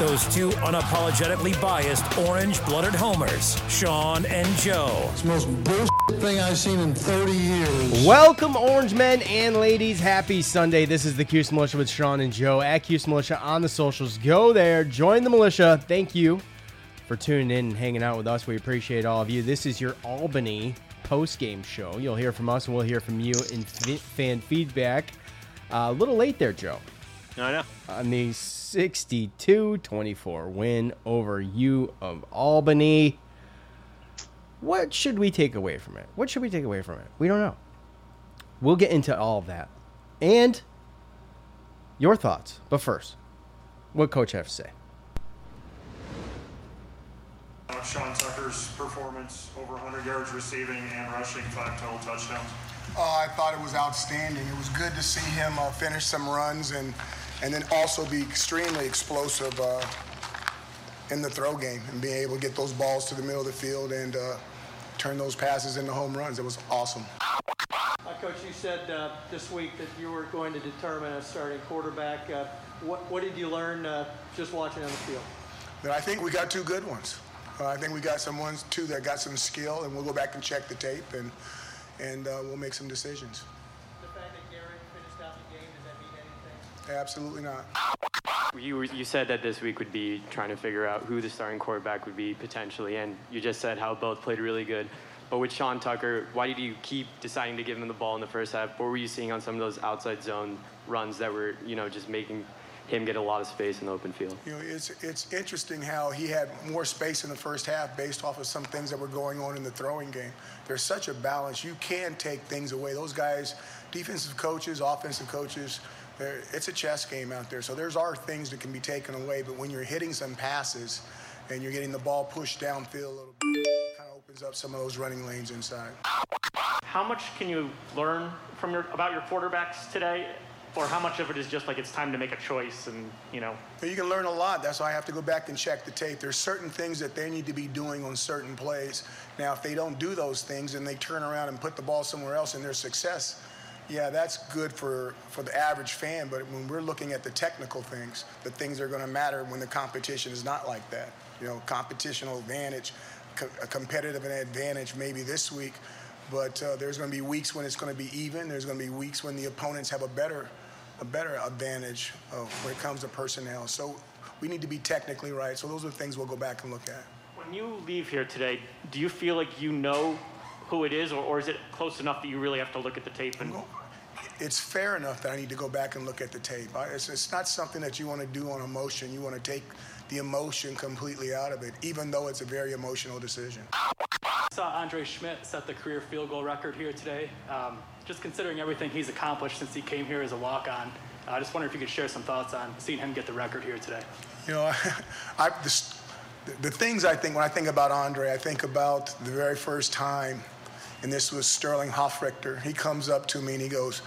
Now, those two unapologetically biased orange-blooded homers, Sean and Joe. It's the most bullshit thing I've seen in 30 years. Welcome, Orange men and ladies. Happy Sunday. This is the Cuse Militia with Sean and Joe at Cuse Militia on the socials. Go there, join the militia. Thank you for tuning in and hanging out with us. We appreciate all of you. This is your Albany post game show. You'll hear from us and we'll hear from you in f- fan feedback. Uh, a little late there, Joe. I know. On the 62 24 win over U of Albany. What should we take away from it? What should we take away from it? We don't know. We'll get into all of that. And your thoughts. But first, what coach have to say? Uh, Sean Tucker's performance, over 100 yards receiving and rushing, five total touchdowns. Uh, I thought it was outstanding. It was good to see him uh, finish some runs and and then also be extremely explosive uh, in the throw game and being able to get those balls to the middle of the field and uh, turn those passes into home runs. It was awesome. Uh, Coach, you said uh, this week that you were going to determine a starting quarterback. Uh, what, what did you learn uh, just watching on the field? But I think we got two good ones. Uh, I think we got some ones too that got some skill, and we'll go back and check the tape and and uh, we'll make some decisions. Absolutely not. You you said that this week would be trying to figure out who the starting quarterback would be potentially, and you just said how both played really good. But with Sean Tucker, why did you keep deciding to give him the ball in the first half? What were you seeing on some of those outside zone runs that were, you know, just making him get a lot of space in the open field? You know, it's it's interesting how he had more space in the first half based off of some things that were going on in the throwing game. There's such a balance. You can take things away. Those guys, defensive coaches, offensive coaches, they're- it's a chess game out there. So there's are things that can be taken away. But when you're hitting some passes and you're getting the ball pushed downfield a little bit, kind of opens up some of those running lanes inside. How much can you learn from your about your quarterbacks today, or how much of it is just like it's time to make a choice and you know? You can learn a lot. That's why I have to go back and check the tape. There's certain things that they need to be doing on certain plays. Now, if they don't do those things and they turn around and put the ball somewhere else and their success, yeah, that's good for, for the average fan. But when we're looking at the technical things, the things are going to matter when the competition is not like that. You know, competitional advantage, co- a competitive advantage maybe this week, but uh, there's going to be weeks when it's going to be even. There's going to be weeks when the opponents have a better a better advantage uh, when it comes to personnel. So we need to be technically right. So those are things we'll go back and look at. When you leave here today, do you feel like you know who it is, or, or is it close enough that you really have to look at the tape and? It's fair enough that I need to go back and look at the tape. I, it's, it's not something that you want to do on emotion. You want to take the emotion completely out of it, even though it's a very emotional decision. I saw Andre Szmyt set the career field goal record here today. Um, just considering everything he's accomplished since he came here as a walk-on, I just wonder if you could share some thoughts on seeing him get the record here today. You know, I, the, the things I think when I think about Andre, I think about the very first time, and this was Sterling Hofrichter. He comes up to me and he goes,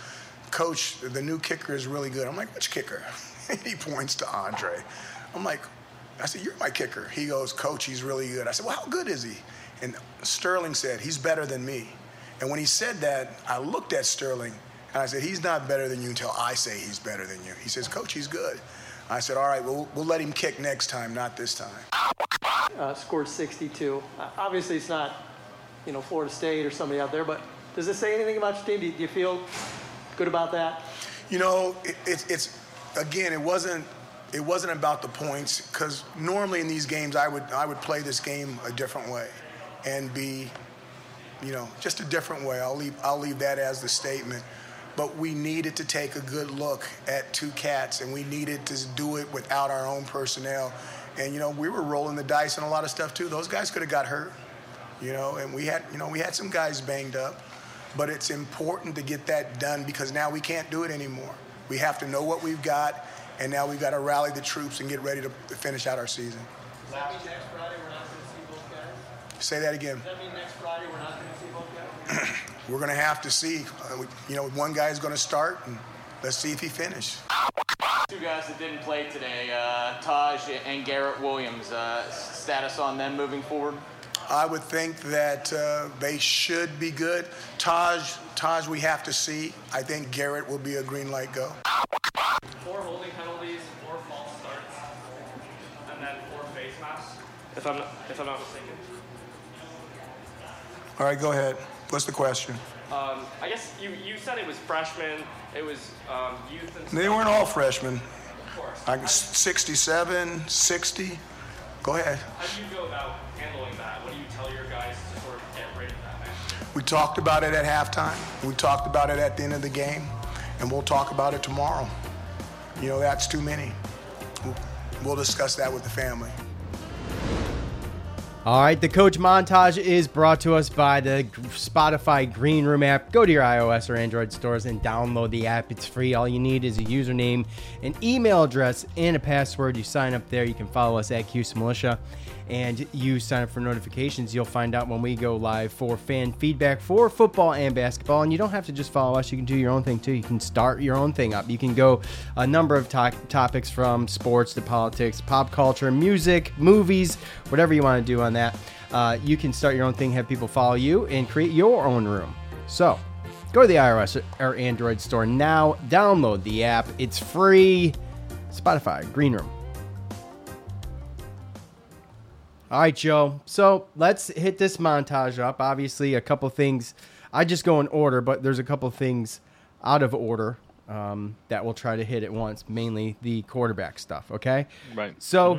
Coach, the new kicker is really good. I'm like, which kicker? he points to Andre. I'm like, I said, You're my kicker. He goes, Coach, he's really good. I said, Well, how good is he? And Sterling said, He's better than me. And when he said that, I looked at Sterling and I said, He's not better than you until I say he's better than you. He says, Coach, he's good. I said, all right, we'll, we'll let him kick next time, not this time. Uh, scored 62. Uh, obviously, it's not, you know, Florida State or somebody out there, but does it say anything about your team? Do you, feel good about that? You know, it, it's, it's again, it wasn't it wasn't about the points because normally in these games I would I would play this game a different way and be, you know, just a different way. I'll leave I'll leave that as the statement. But we needed to take a good look at two cats, and we needed to do it without our own personnel. And you know, we were rolling the dice and a lot of stuff too. Those guys could have got hurt, you know, and we had you know we had some guys banged up. But it's important to get that done because now we can't do it anymore. We have to know what we've got, and now we've got to rally the troops and get ready to finish out our season. Does that mean next Friday we're not going to see both guys? Say that again. Does that mean next Friday we're not going to see both guys? We're going to have to see. Uh, we, you know, one guy is going to start, and let's see if he finishes. Two guys that didn't play today, uh, Taj and Garrett Williams. Uh, status on them moving forward? I would think that uh, they should be good. Taj, Taj, we have to see. I think Garrett will be a green light go. Four holding penalties, four false starts, and then four face masks. If I'm if I'm not mistaken. All right, go ahead. What's the question? Um, I guess you, you said it was freshmen, it was um, youth and They weren't all freshmen. Of course. Like 67, 60. Go ahead. How do you go about handling that? What do you We talked about it at halftime. We talked about it at the end of the game, and we'll talk about it tomorrow. You know, that's too many. We'll- discuss that with the family. All right, the coach montage is brought to us by the Spotify Green Room app. Go to your iOS or Android stores and download the app. It's free. All you need is a username, an email address, and a password. You sign up there. You can follow us at Cuse Militia, and you sign up for notifications. You'll find out when we go live for fan feedback for football and basketball. And you don't have to just follow us. You can do your own thing too. You can start your own thing up. You can go a number of to- topics from sports to politics, pop culture, music, movies, whatever you want to do on that. Uh, you can start your own thing, have people follow you, and create your own room. So go to the iOS or Android store now. Download the app. It's free. Spotify, Green Room. All right, Joe. So let's hit this montage up. Obviously, a couple things. I just go in order, but there's a couple things out of order um, that we'll try to hit at once. Mainly the quarterback stuff. Okay. Right. So,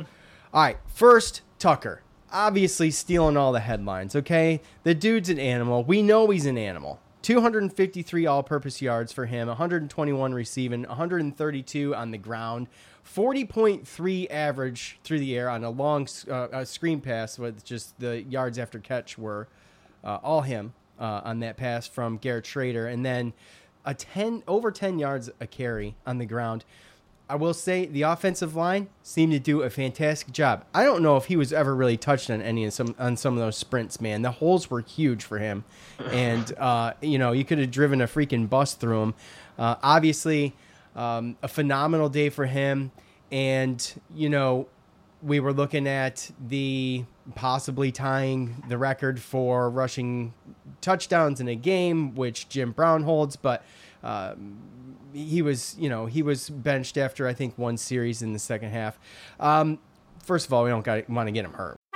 all right. First, Tucker. Obviously, stealing all the headlines. Okay. The dude's an animal. We know he's an animal. 253 all-purpose yards for him, 121 receiving, 132 on the ground, 40.3 average through the air on a long uh, a screen pass with just the yards after catch were uh, all him uh, on that pass from Garrett Shrader, and then a 10 over 10 yards a carry on the ground. I will say the offensive line seemed to do a fantastic job. I don't know if he was ever really touched on any of some on some of those sprints, man. The holes were huge for him, and uh, you know you could have driven a freaking bus through them. Uh, obviously, um, a phenomenal day for him, and you know we were looking at the possibly tying the record for rushing touchdowns in a game, which Jim Brown holds, but. Um, he was, you know, he was benched after I think one series in the second half. Um, first of all, we don't want to get him hurt.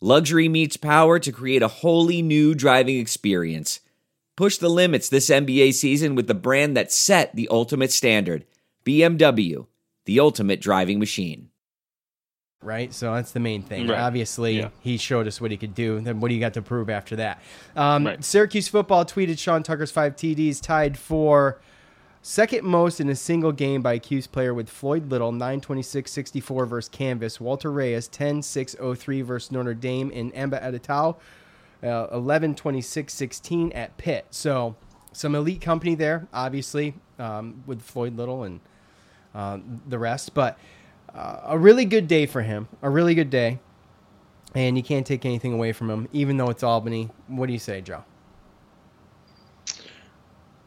Luxury meets power to create a wholly new driving experience. Push the limits this NBA season with the brand that set the ultimate standard BMW, the ultimate driving machine. Right, so that's the main thing. Right. Obviously, Yeah. he showed us what he could do. Then what do you got to prove after that? Um, Right. Syracuse football tweeted Sean Tucker's five TDs tied for second most in a single game by a Cuse player with Floyd Little 926-64 versus Kansas, Walter Reyes 10-603 versus Notre Dame, and Amba Etta-Tawo uh, 11-26-16 at Pitt. So some elite company there, obviously, um, with Floyd Little and uh, the rest. But uh, a really good day for him. A really good day. And you can't take anything away from him, even though it's Albany. What do you say, Joe?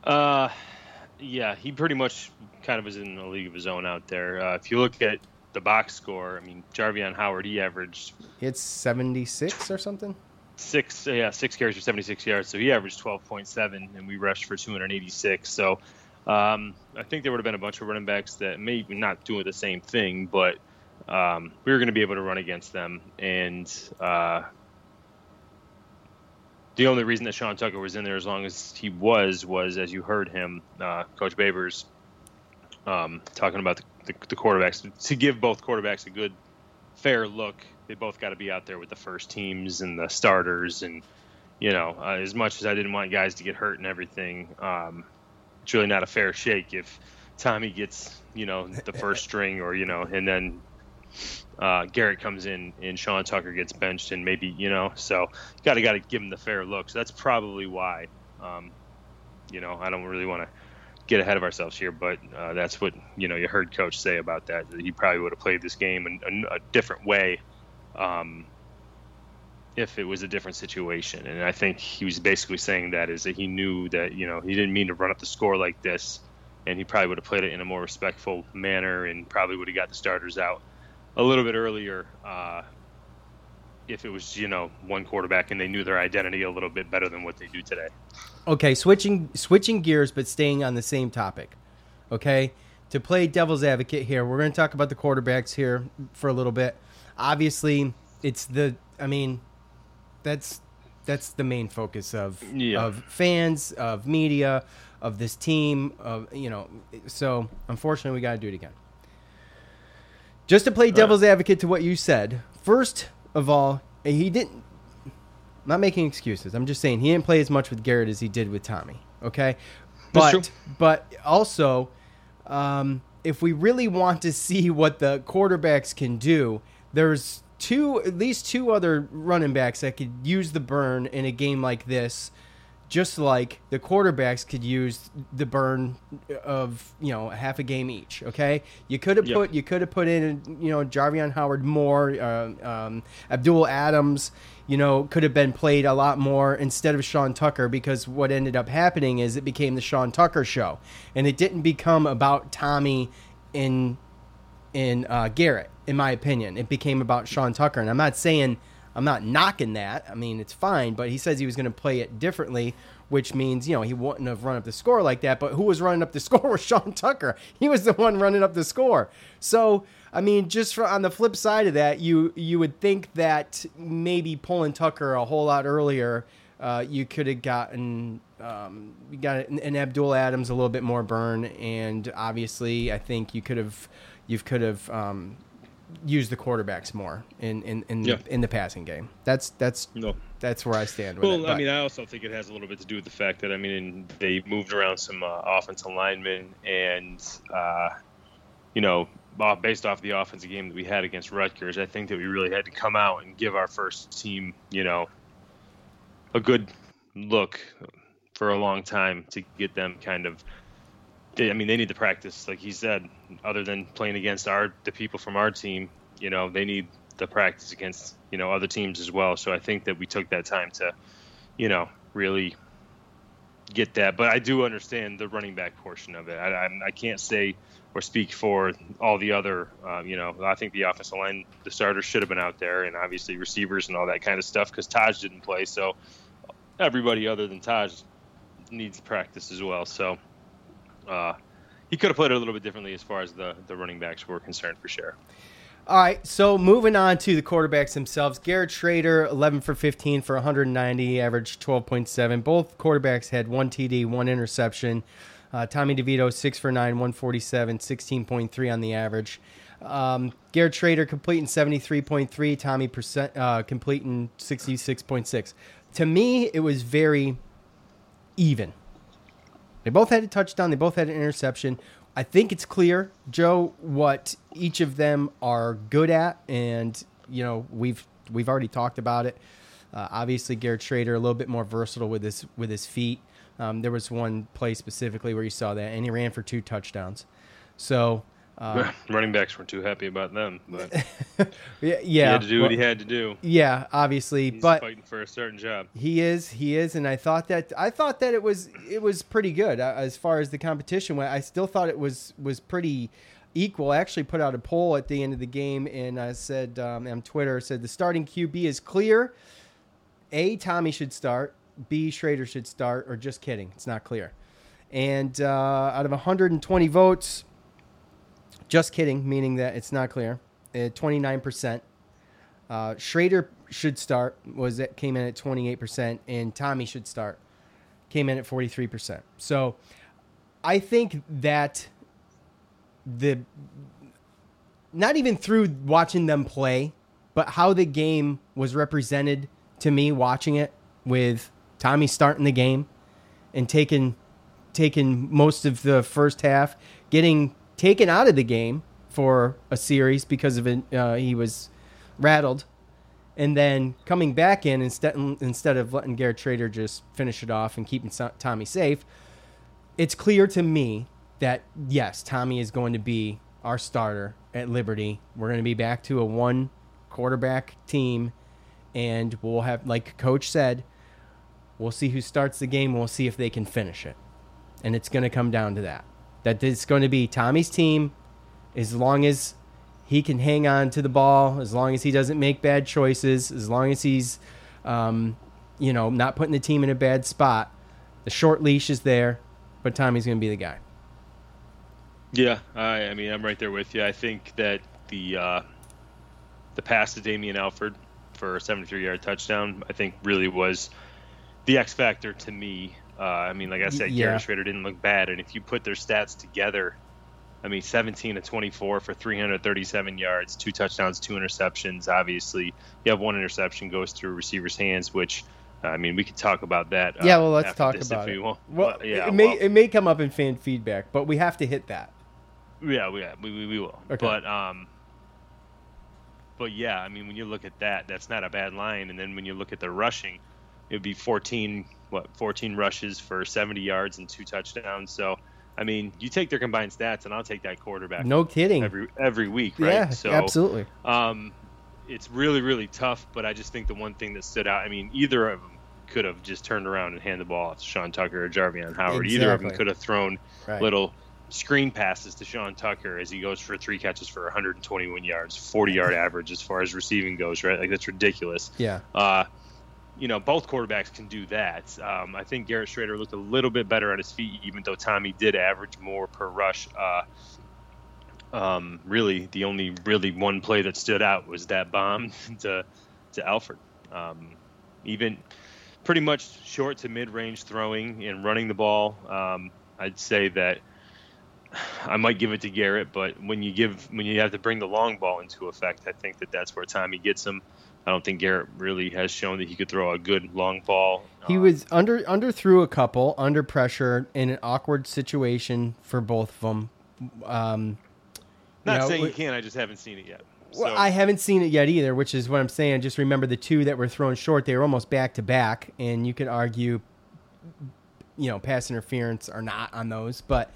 Uh, yeah, he pretty much kind of was in a league of his own out there. Uh, if you look at the box score, I mean, Jarveon Howard, he averaged It's 76 or something? six, yeah, six carries for 76 yards, so he averaged 12.7, and we rushed for 286. So um, I think there would have been a bunch of running backs that maybe not doing the same thing, but um, we were going to be able to run against them. And uh, the only reason that Sean Tucker was in there as long as he was was, as you heard him, uh, Coach Babers um, talking about the, the, the quarterbacks to give both quarterbacks a good, fair look. They both got to be out there with the first teams and the starters, and you know, uh, as much as I didn't want guys to get hurt and everything, um, it's really not a fair shake if Tommy gets you know the first string or you know, and then uh, Garrett comes in and Sean Tucker gets benched and maybe you know so got to got to give him the fair look. So that's probably why. Um, you know, I don't really want to get ahead of ourselves here, but uh, that's what you know you heard Coach say about that. That he probably would have played this game in a, a different way um, if it was a different situation. And I think he was basically saying that is that he knew that you know he didn't mean to run up the score like this, and he probably would have played it in a more respectful manner and probably would have got the starters out a little bit earlier uh, if it was you know one quarterback and they knew their identity a little bit better than what they do today. Okay, switching switching gears, but staying on the same topic. Okay, to play devil's advocate here, we're going to talk about the quarterbacks here for a little bit. Obviously, it's the. I mean, that's that's the main focus of Yeah. of fans, of media, of this team. Of you know, so unfortunately, we got to do it again. Just to play devil's advocate to what you said. First of all, he didn't. I'm not making excuses. I'm just saying he didn't play as much with Garrett as he did with Tommy. Okay, but but also, um, if we really want to see what the quarterbacks can do, there's two at least two other running backs that could use the burn in a game like this just like the quarterbacks could use the burn of you know half a game each. Okay, you could have put you could have put in you know Jarveon Howard more, uh, um, Abdul Adams. You know, could have been played a lot more instead of Sean Tucker because what ended up happening is it became the Sean Tucker show, and it didn't become about Tommy in in uh, Garrett. In my opinion, it became about Sean Tucker, and I'm not saying I'm not knocking that. I mean, it's fine, but he says he was going to play it differently, which means you know he wouldn't have run up the score like that. But who was running up the score was Sean Tucker. He was the one running up the score. So I mean, just for, on the flip side of that, you you would think that maybe pulling Tucker a whole lot earlier, uh, you could have gotten um, you got an, an Abdul Adams a little bit more burn, and obviously, I think you could have you could have um, used the quarterbacks more in in in, Yeah. in the passing game. That's that's No. that's where I stand with Well, it. I mean, I also think it has a little bit to do with the fact that I mean they moved around some uh, offensive linemen, and uh, you know, uh, based off the offensive game that we had against Rutgers, I think that we really had to come out and give our first team, you know, a good look for a long time to get them kind of. They, I mean, they need to practice, like he said. Other than playing against our the people from our team, you know, they need the practice against you know other teams as well. So I think that we took that time to you know, really get that. But I do understand the running back portion of it. I, I, I can't say or speak for all the other, uh, you know, I think the offensive line, the starters should have been out there, and obviously receivers and all that kind of stuff because Taj didn't play. So everybody other than Taj needs practice as well. So uh, he could have played it a little bit differently as far as the, the running backs were concerned for sure. All right, so moving on to the quarterbacks themselves. Garrett Shrader, 11 for 15 for 190, average 12.7. Both quarterbacks had one TD, one interception. Uh, Tommy DeVito, 6 for 9, 147, 16.3 on the average. Um, Garrett Shrader completing 73.3, Tommy percent, uh, completing 66.6. To me, it was very even. They both had a touchdown, they both had an interception. I think it's clear, Joe, what each of them are good at, and you know we've we've already talked about it. Uh, obviously, Garrett Shrader a little bit more versatile with his with his feet. Um, there was one play specifically where you saw that, and he ran for two touchdowns. So uh, running backs weren't too happy about them, but yeah, yeah, he had to do well, what he had to do. Yeah, obviously, He's but fighting for a certain job. he is, he is, and I thought that I thought that it was it was pretty good uh, as far as the competition went. I still thought it was was pretty equal. I actually put out a poll at the end of the game, and I said um, on Twitter, said the starting QB is clear. A Tommy should start. B Shrader should start. Or just kidding, it's not clear. And uh, out of 120 votes, just kidding, meaning that it's not clear. Twenty nine percent. Uh, Shrader should start was came in at twenty eight percent, and Tommy should start came in at forty three percent. So I think that the not even through watching them play, but how the game was represented to me watching it with Tommy starting the game and taking taking most of the first half, getting taken out of the game for a series because of it. Uh, he was rattled, and then coming back in instead instead of letting Garrett Shrader just finish it off and keeping Tommy safe. It's clear to me that yes, Tommy is going to be our starter at Liberty. We're going to be back to a one quarterback team, and we'll have, like Coach said, we'll see who starts the game. We'll see if they can finish it, and it's going to come down to that that it's going to be Tommy's team as long as he can hang on to the ball, as long as he doesn't make bad choices, as long as he's, um, you know, not putting the team in a bad spot. The short leash is there, but Tommy's going to be the guy. Yeah, I, I mean, I'm right there with you. I think that the uh, the pass to Damien Alford for a 73-yard touchdown, I think, really was the X factor to me uh, I mean, like I said, Yeah. Garrett Shrader didn't look bad, and if you put their stats together, I mean, 17 to 24 for 337 yards, two touchdowns, two interceptions. Obviously, you have one interception goes through receiver's hands, which I mean, we could talk about that. Yeah, uh, well, let's talk about it. we. Well, But, yeah, it may well, it may come up in fan feedback, but we have to hit that. yeah, we, yeah, we, we, will. Okay. But um, but yeah, I mean, when you look at that, that's not a bad line. And then when you look at the rushing, it would be 14, what, 14 rushes for 70 yards and two touchdowns. So, I mean, you take their combined stats, and I'll take that quarterback. No kidding. Every every week, right? Yeah, so, absolutely. Um, it's really really tough, but I just think the one thing that stood out. I mean, either of them could have just turned around and handed the ball off to Sean Tucker or Jarveon Howard. Either of them could have thrown Right. little screen passes to Sean Tucker as he goes for three catches for 121 yards, 40 yard average as far as receiving goes, right? Like that's ridiculous. Yeah. Uh, you know, both quarterbacks can do that. Um, I think Garrett Shrader looked a little bit better on his feet, even though Tommy did average more per rush. Uh, um, really, the only really one play that stood out was that bomb to to Alfred. Um, even pretty much short to mid range throwing and running the ball. Um, I'd say that I might give it to Garrett, but when you give when you have to bring the long ball into effect, I think that that's where Tommy gets him. I don't think Garrett really has shown that he could throw a good long ball. He was under under threw a couple under pressure in an awkward situation for both of them. Um, Not you know, saying we- you can't, I just haven't seen it yet. Well, I haven't seen it yet either, which is what I'm saying. Just remember the two that were thrown short; they were almost back to back, and you could argue, you know, pass interference or not on those. But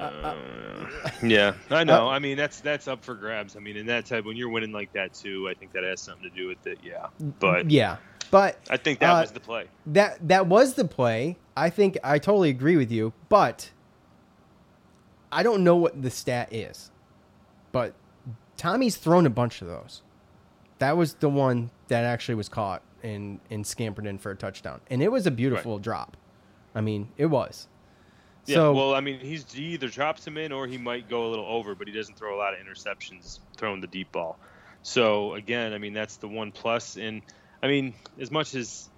uh, yeah, I know. I mean, that's that's up for grabs. I mean, in that type, when you're winning like that too, I think that has something to do with it. Yeah, but yeah, But I think that uh, was the play. That that was the play. I think I totally agree with you, but I don't know what the stat is. But Tommy's thrown a bunch of those. That was the one that actually was caught and and scampered in for a touchdown, and it was a beautiful drop. I mean, it was. Yeah, So well, I mean, he's he either drops him in or he might go a little over, but he doesn't throw a lot of interceptions throwing the deep ball. So again, I mean, that's the one plus. And I mean, as much as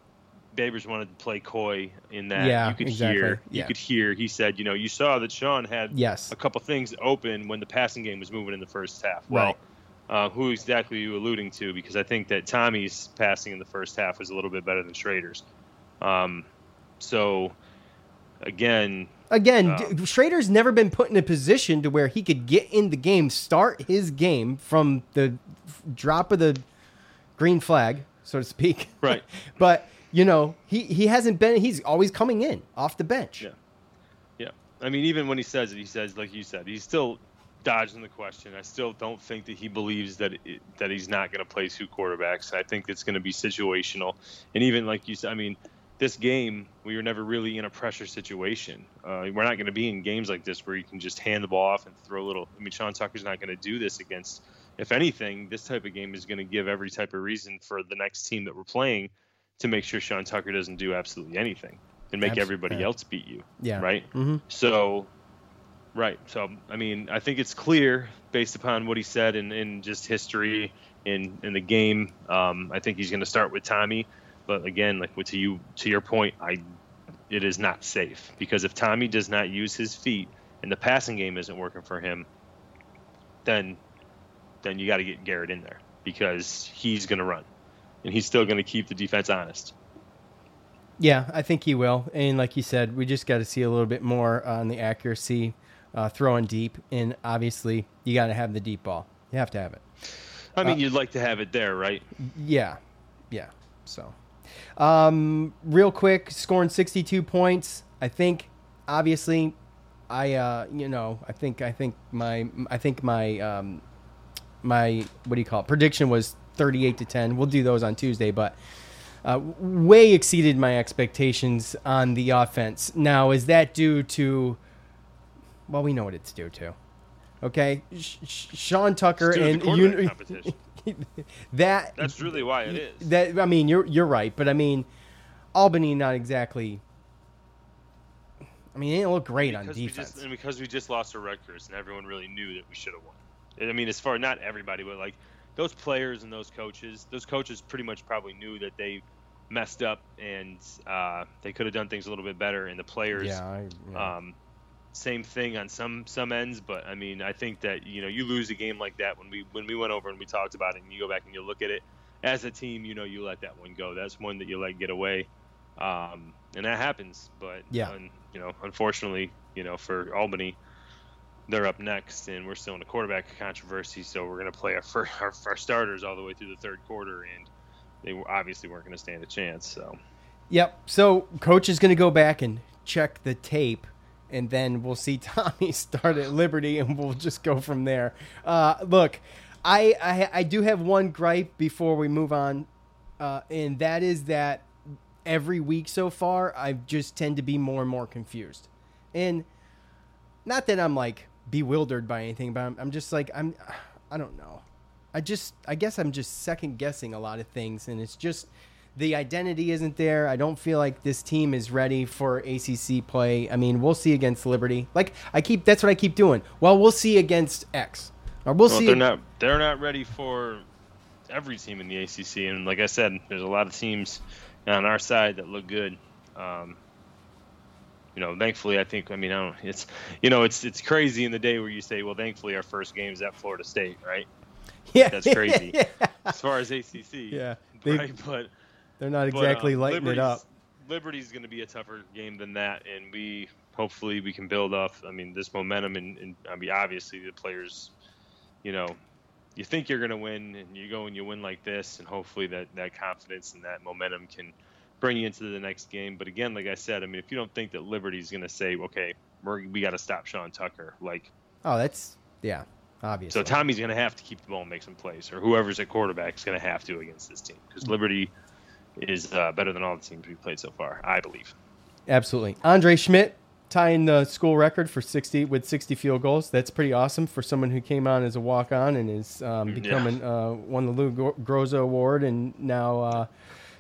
Babers wanted to play coy in that, Yeah, you could exactly. hear, Yeah. you could hear. He said, you know, you saw that Sean had Yes. a couple things open when the passing game was moving in the first half. Well, uh, who exactly are you alluding to? Because I think that Tommy's passing in the first half was a little bit better than Shrader's. Um, so again, Again, Um, Shrader's never been put in a position to where he could get in the game, start his game from the drop of the green flag, so to speak. Right. but you know, he he hasn't been. He's always coming in off the bench. Yeah. Yeah. I mean, even when he says it, he says, like you said, he's still dodging the question. I still don't think that he believes that it, that he's not going to play two quarterbacks. I think it's going to be situational. And even like you said, I mean, this game we were never really in a pressure situation. Uh, we're not going to be in games like this where you can just hand the ball off and throw a little. I mean, Sean Tucker's not going to do this against. If anything, this type of game is going to give every type of reason for the next team that we're playing to make sure Sean Tucker doesn't do absolutely anything and make everybody else beat you. Yeah. Right. Mhm. So, right. So, I mean, I think it's clear based upon what he said in, in just history in in the game. Um, I think he's going to start with Tommy, but again, like to you to your point, I it is not safe because if Tommy does not use his feet and the passing game isn't working for him, then then you got to get Garrett in there because he's going to run and he's still going to keep the defense honest. Yeah, I think he will. And like you said, we just got to see a little bit more on the accuracy, uh, throwing deep, and obviously you got to have the deep ball. You have to have it. I mean, Uh, you'd like to have it there, right? Yeah, yeah. So, um, real quick, scoring 62 points. I think, obviously, I, uh, you know, I think, I think my, I think my, um, my, what do you call it? Prediction was 38 to 10. We'll do those on Tuesday, but uh, way exceeded my expectations on the offense. Now, is that due to? Well, we know what it's due to. Okay, Sh- Sh- Sean Tucker It's due the and competition. that That's really why it is. that I mean, you're you're right, but I mean, Albany not exactly. I mean, they didn't look great on because we defense. just, and because we just lost to Rutgers, and everyone really knew that we should have won. I mean, as far not everybody, but like those players and those coaches, those coaches pretty much probably knew that they messed up and uh, they could have done things a little bit better. And the players, Yeah, I- yeah. um, same thing on some some ends. But I mean, I think that you know you lose a game like that when we when we went over and we talked about it, and you go back and you look at it as a team, you know you let that one go. That's one that you let get away. Um, and that happens, but Yeah. un- you know, unfortunately, you know, for Albany, they're up next, and we're still in a quarterback controversy. So we're going to play our, fir- our our starters all the way through the third quarter, and they obviously weren't going to stand a chance. So Yep. So coach is going to go back and check the tape, and then we'll see Tommy start at Liberty, and we'll just go from there. Uh, look, I, I I do have one gripe before we move on, uh, and that is that every week so far I just tend to be more and more confused, and not that I'm like bewildered by anything, but I'm, I'm just like I'm I don't know. I just I guess I'm just second guessing a lot of things, and it's just the identity isn't there. I don't feel like this team is ready for ACC play. I mean, we'll see against Liberty. Like I keep that's what I keep doing. Well, we'll see against X, or we'll, Well, see. they're not they're not ready for every team in the ACC, and like I said, there's a lot of teams on our side that look good. Um, you know, thankfully, I think. I mean, I don't. It's you know, it's it's crazy in the day where you say, well, thankfully, our first game is at Florida State, right? Yeah, that's crazy. yeah. As far as ACC, Yeah, right. But they're not but, exactly um, lighting it Liberty's- up. Liberty's going to be a tougher game than that, and we hopefully we can build off. I mean, this momentum, and, and I mean, obviously the players, you know, you think you're going to win, and you go and you win like this, and hopefully that that confidence and that momentum can bring you into the next game. But again, like I said, I mean, if you don't think that Liberty's going to say, okay, we're, we got to stop Sean Tucker, like Oh, that's yeah, obviously. so Tommy's going to have to keep the ball and make some plays, or whoever's at quarterback is going to have to against this team because Liberty is uh, better than all the teams we've played so far. I believe. Absolutely, Andre Szmyt tying the school record for 60 with 60 field goals. That's pretty awesome for someone who came on as a walk on and is um, becoming uh, won the Lou Groza Award and now uh,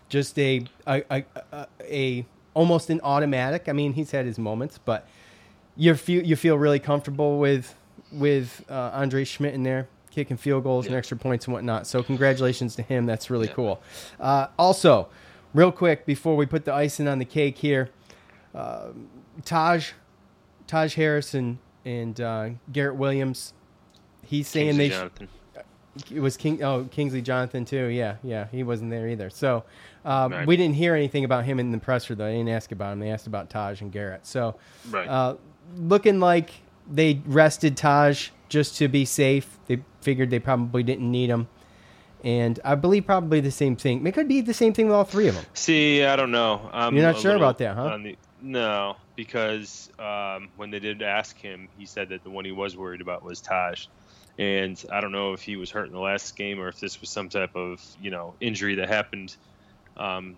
just a a, a a, a almost an automatic. I mean, he's had his moments, but you feel you feel really comfortable with with uh, Andre Szmyt in there kicking field goals yeah. and extra points and whatnot. So congratulations to him. That's really yeah. cool. Uh, also, real quick before we put the icing on the cake here, uh, Taj, Taj Harrison and uh, Garrett Williams. He's saying Kingsley they. Jonathan. It was King. Oh, Kingsley Jonathan too. Yeah, yeah. He wasn't there either. So um, right. we didn't hear anything about him in the presser though. They didn't ask about him. They asked about Taj and Garrett. So right. uh, looking like they rested Taj just to be safe. They figured they probably didn't need him. And I believe probably the same thing. It could be the same thing with all three of them. See, I don't know. I'm You're not sure about that, huh? The, no, because um, when they did ask him, he said that the one he was worried about was Taj. And I don't know if he was hurt in the last game or if this was some type of you know injury that happened um,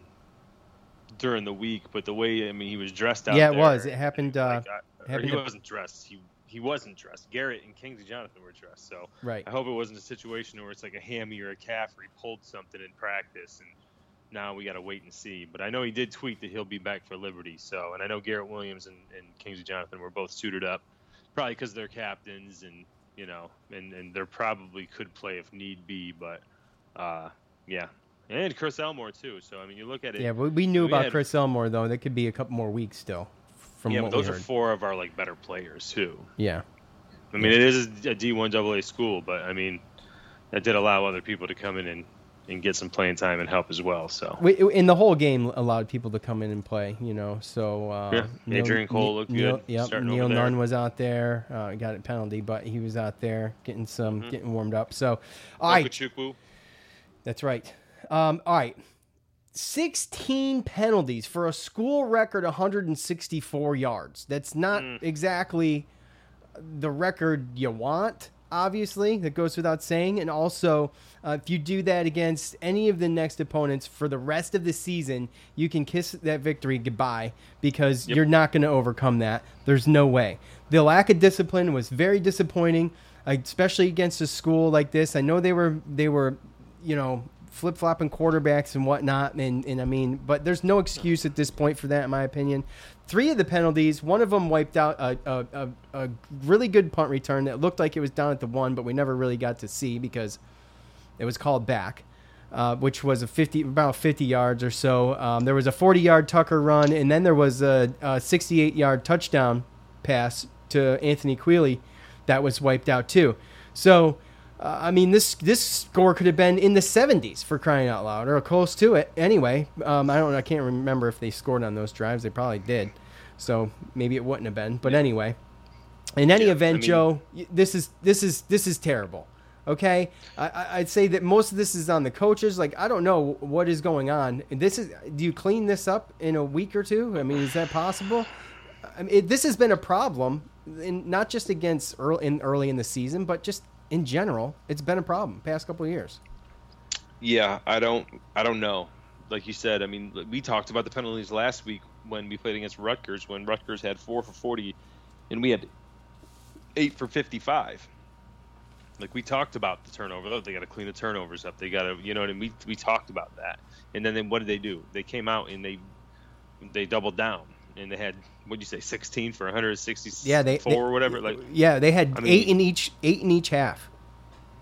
during the week. But the way I mean, he was dressed out. Yeah, it there, was. It happened. Uh, like, happened he wasn't dressed. He he wasn't dressed. Garrett and Kingsley Jonathan were dressed. So right. I hope it wasn't a situation where it's like a hammy or a calf where he pulled something in practice and now we got to wait and see. But I know he did tweet that he'll be back for Liberty. So and I know Garrett Williams and, and Kingsley Jonathan were both suited up, probably because they're captains and you know and and they're probably could play if need be. But uh, yeah. And Chris Elmore too. So I mean, you look at it. Yeah, we knew we about had, Chris Elmore though. That could be a couple more weeks still from yeah, but those are four of our like better players too. Yeah. I mean, it is a D1 AA school, but I mean, that did allow other people to come in and, and get some playing time and help as well. So we, in the whole game, allowed people to come in and play. You know, so uh, yeah, Neil, Adrian Cole looked Neil, good. Yep, Neil Nunn was out there. Uh, got a penalty, but he was out there getting some mm-hmm. getting warmed up. So, all right, that's right. Um, all right. 16 penalties for a school record 164 yards. That's not mm. exactly the record you want, obviously, that goes without saying. And also, uh, if you do that against any of the next opponents for the rest of the season, you can kiss that victory goodbye because yep. you're not going to overcome that. There's no way. The lack of discipline was very disappointing, especially against a school like this. I know they were they were, you know, flip flopping quarterbacks and whatnot. And, and I mean, but there's no excuse at this point for that, in my opinion. Three of the penalties, one of them wiped out a, a, a, a really good punt return that looked like it was down at the one, but we never really got to see because it was called back. Uh, which was a 50 about 50 yards or so. Um, there was a 40 yard Tucker run, and then there was a, a 68 yard touchdown pass to Anthony Queeley that was wiped out too. So uh, I mean, this this score could have been in the 70s for crying out loud, or close to it. Anyway, um, I don't, I can't remember if they scored on those drives. They probably did, so maybe it wouldn't have been. But anyway, in any yeah, event, I mean, Joe, this is this is this is terrible. Okay, I, I'd say that most of this is on the coaches. Like, I don't know what is going on. This is. Do you clean this up in a week or two? I mean, is that possible? I mean, it, this has been a problem, in, not just against early in early in the season, but just in general, it's been a problem past couple of years. Yeah, I don't, I don't know. Like you said, I mean, we talked about the penalties last week when we played against Rutgers, when Rutgers had four for forty, and we had eight for fifty-five. Like we talked about the turnover, oh, they got to clean the turnovers up. They got to, you know, and we we talked about that. And then, then what did they do? They came out and they they doubled down and they had what'd you say, sixteen for 164 yeah, they, or whatever. Like yeah, they had I mean, eight in each eight in each half.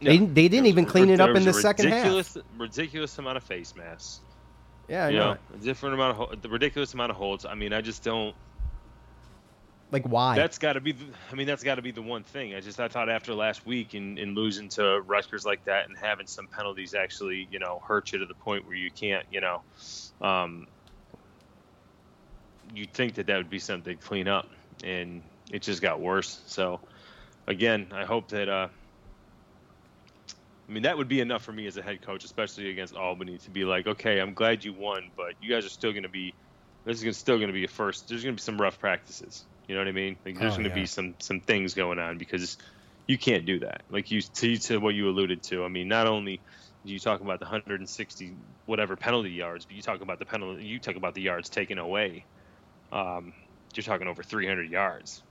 Yeah, they, they didn't even clean it up in the second half. Ridiculous amount of face masks. Yeah, I you know. know. a different amount of the ridiculous amount of holds. I mean, I just don't. Like why? That's got to be. The, I mean, that's got to be the one thing. I just I thought after last week and, and losing to Rutgers like that and having some penalties actually you know hurt you to the point where you can't you know um, you'd think that that would be something to clean up, and it just got worse. So, again, I hope that. Uh, I mean, that would be enough for me as a head coach, especially against Albany, to be like, okay, I'm glad you won, but you guys are still going to be. This is still going to be a first. There's going to be some rough practices. You know what I mean? Like, there's oh, going to yeah. be some some things going on because you can't do that. Like you to, to what you alluded to. I mean, not only you talk about the 160 whatever penalty yards, but you talk about the penalty, you talk about the yards taken away. Um, you're talking over 300 yards.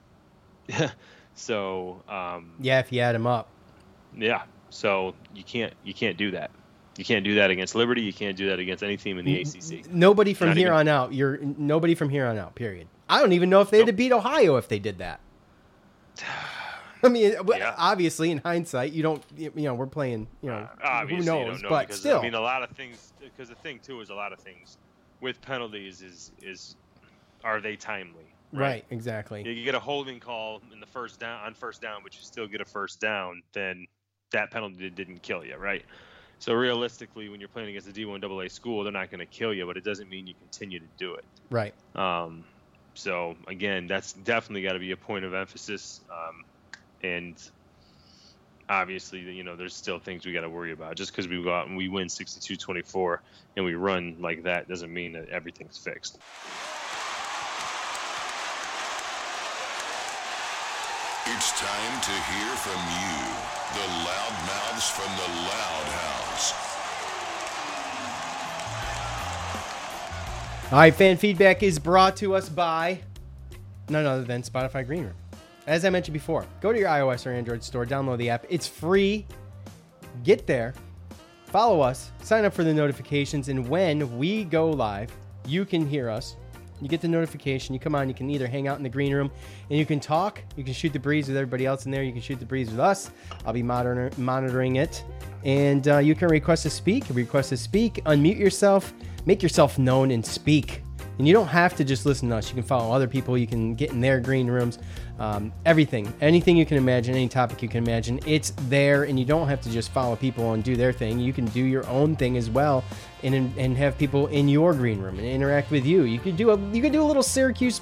so um, yeah, if you add them up. Yeah, so you can't you can't do that. You can't do that against Liberty. You can't do that against any team in the ACC. Nobody from Not here even- on out. You're nobody from here on out. Period. I don't even know if they'd have beat Ohio if they did that. I mean, w- obviously, in hindsight, you don't. You know, we're playing. You know, who knows? know but because, still, I mean, a lot of things. Because the thing too is a lot of things with penalties is is are they timely? right? Exactly. You get a holding call in the first down on first down, but you still get a first down, then that penalty didn't kill you, right? So realistically, when you're playing against a D1 AA school, they're not going to kill you, but it doesn't mean you continue to do it. Right. Um, so again, that's definitely got to be a point of emphasis. Um, and obviously, you know, there's still things we got to worry about. Just because we go out and we win 62-24 and we run like that doesn't mean that everything's fixed. It's time to hear from you, the loud mouths from the Loud House. All right, fan feedback is brought to us by none other than Spotify Green Room. As I mentioned before, go to your iOS or Android store, download the app. It's free. Get there, follow us, sign up for the notifications, and when we go live, you can hear us. You get the notification. You come on. You can either hang out in the green room and you can talk. You can shoot the breeze with everybody else in there. You can shoot the breeze with us. I'll be monitor- monitoring it. And uh, you can request to speak. Request to speak. Unmute yourself. Make yourself known and speak. And you don't have to just listen to us. You can follow other people. You can get in their green rooms. Um, everything, anything you can imagine, any topic you can imagine, it's there. And you don't have to just follow people and do their thing. You can do your own thing as well, and and have people in your green room and interact with you. You could do a you could do a little Syracuse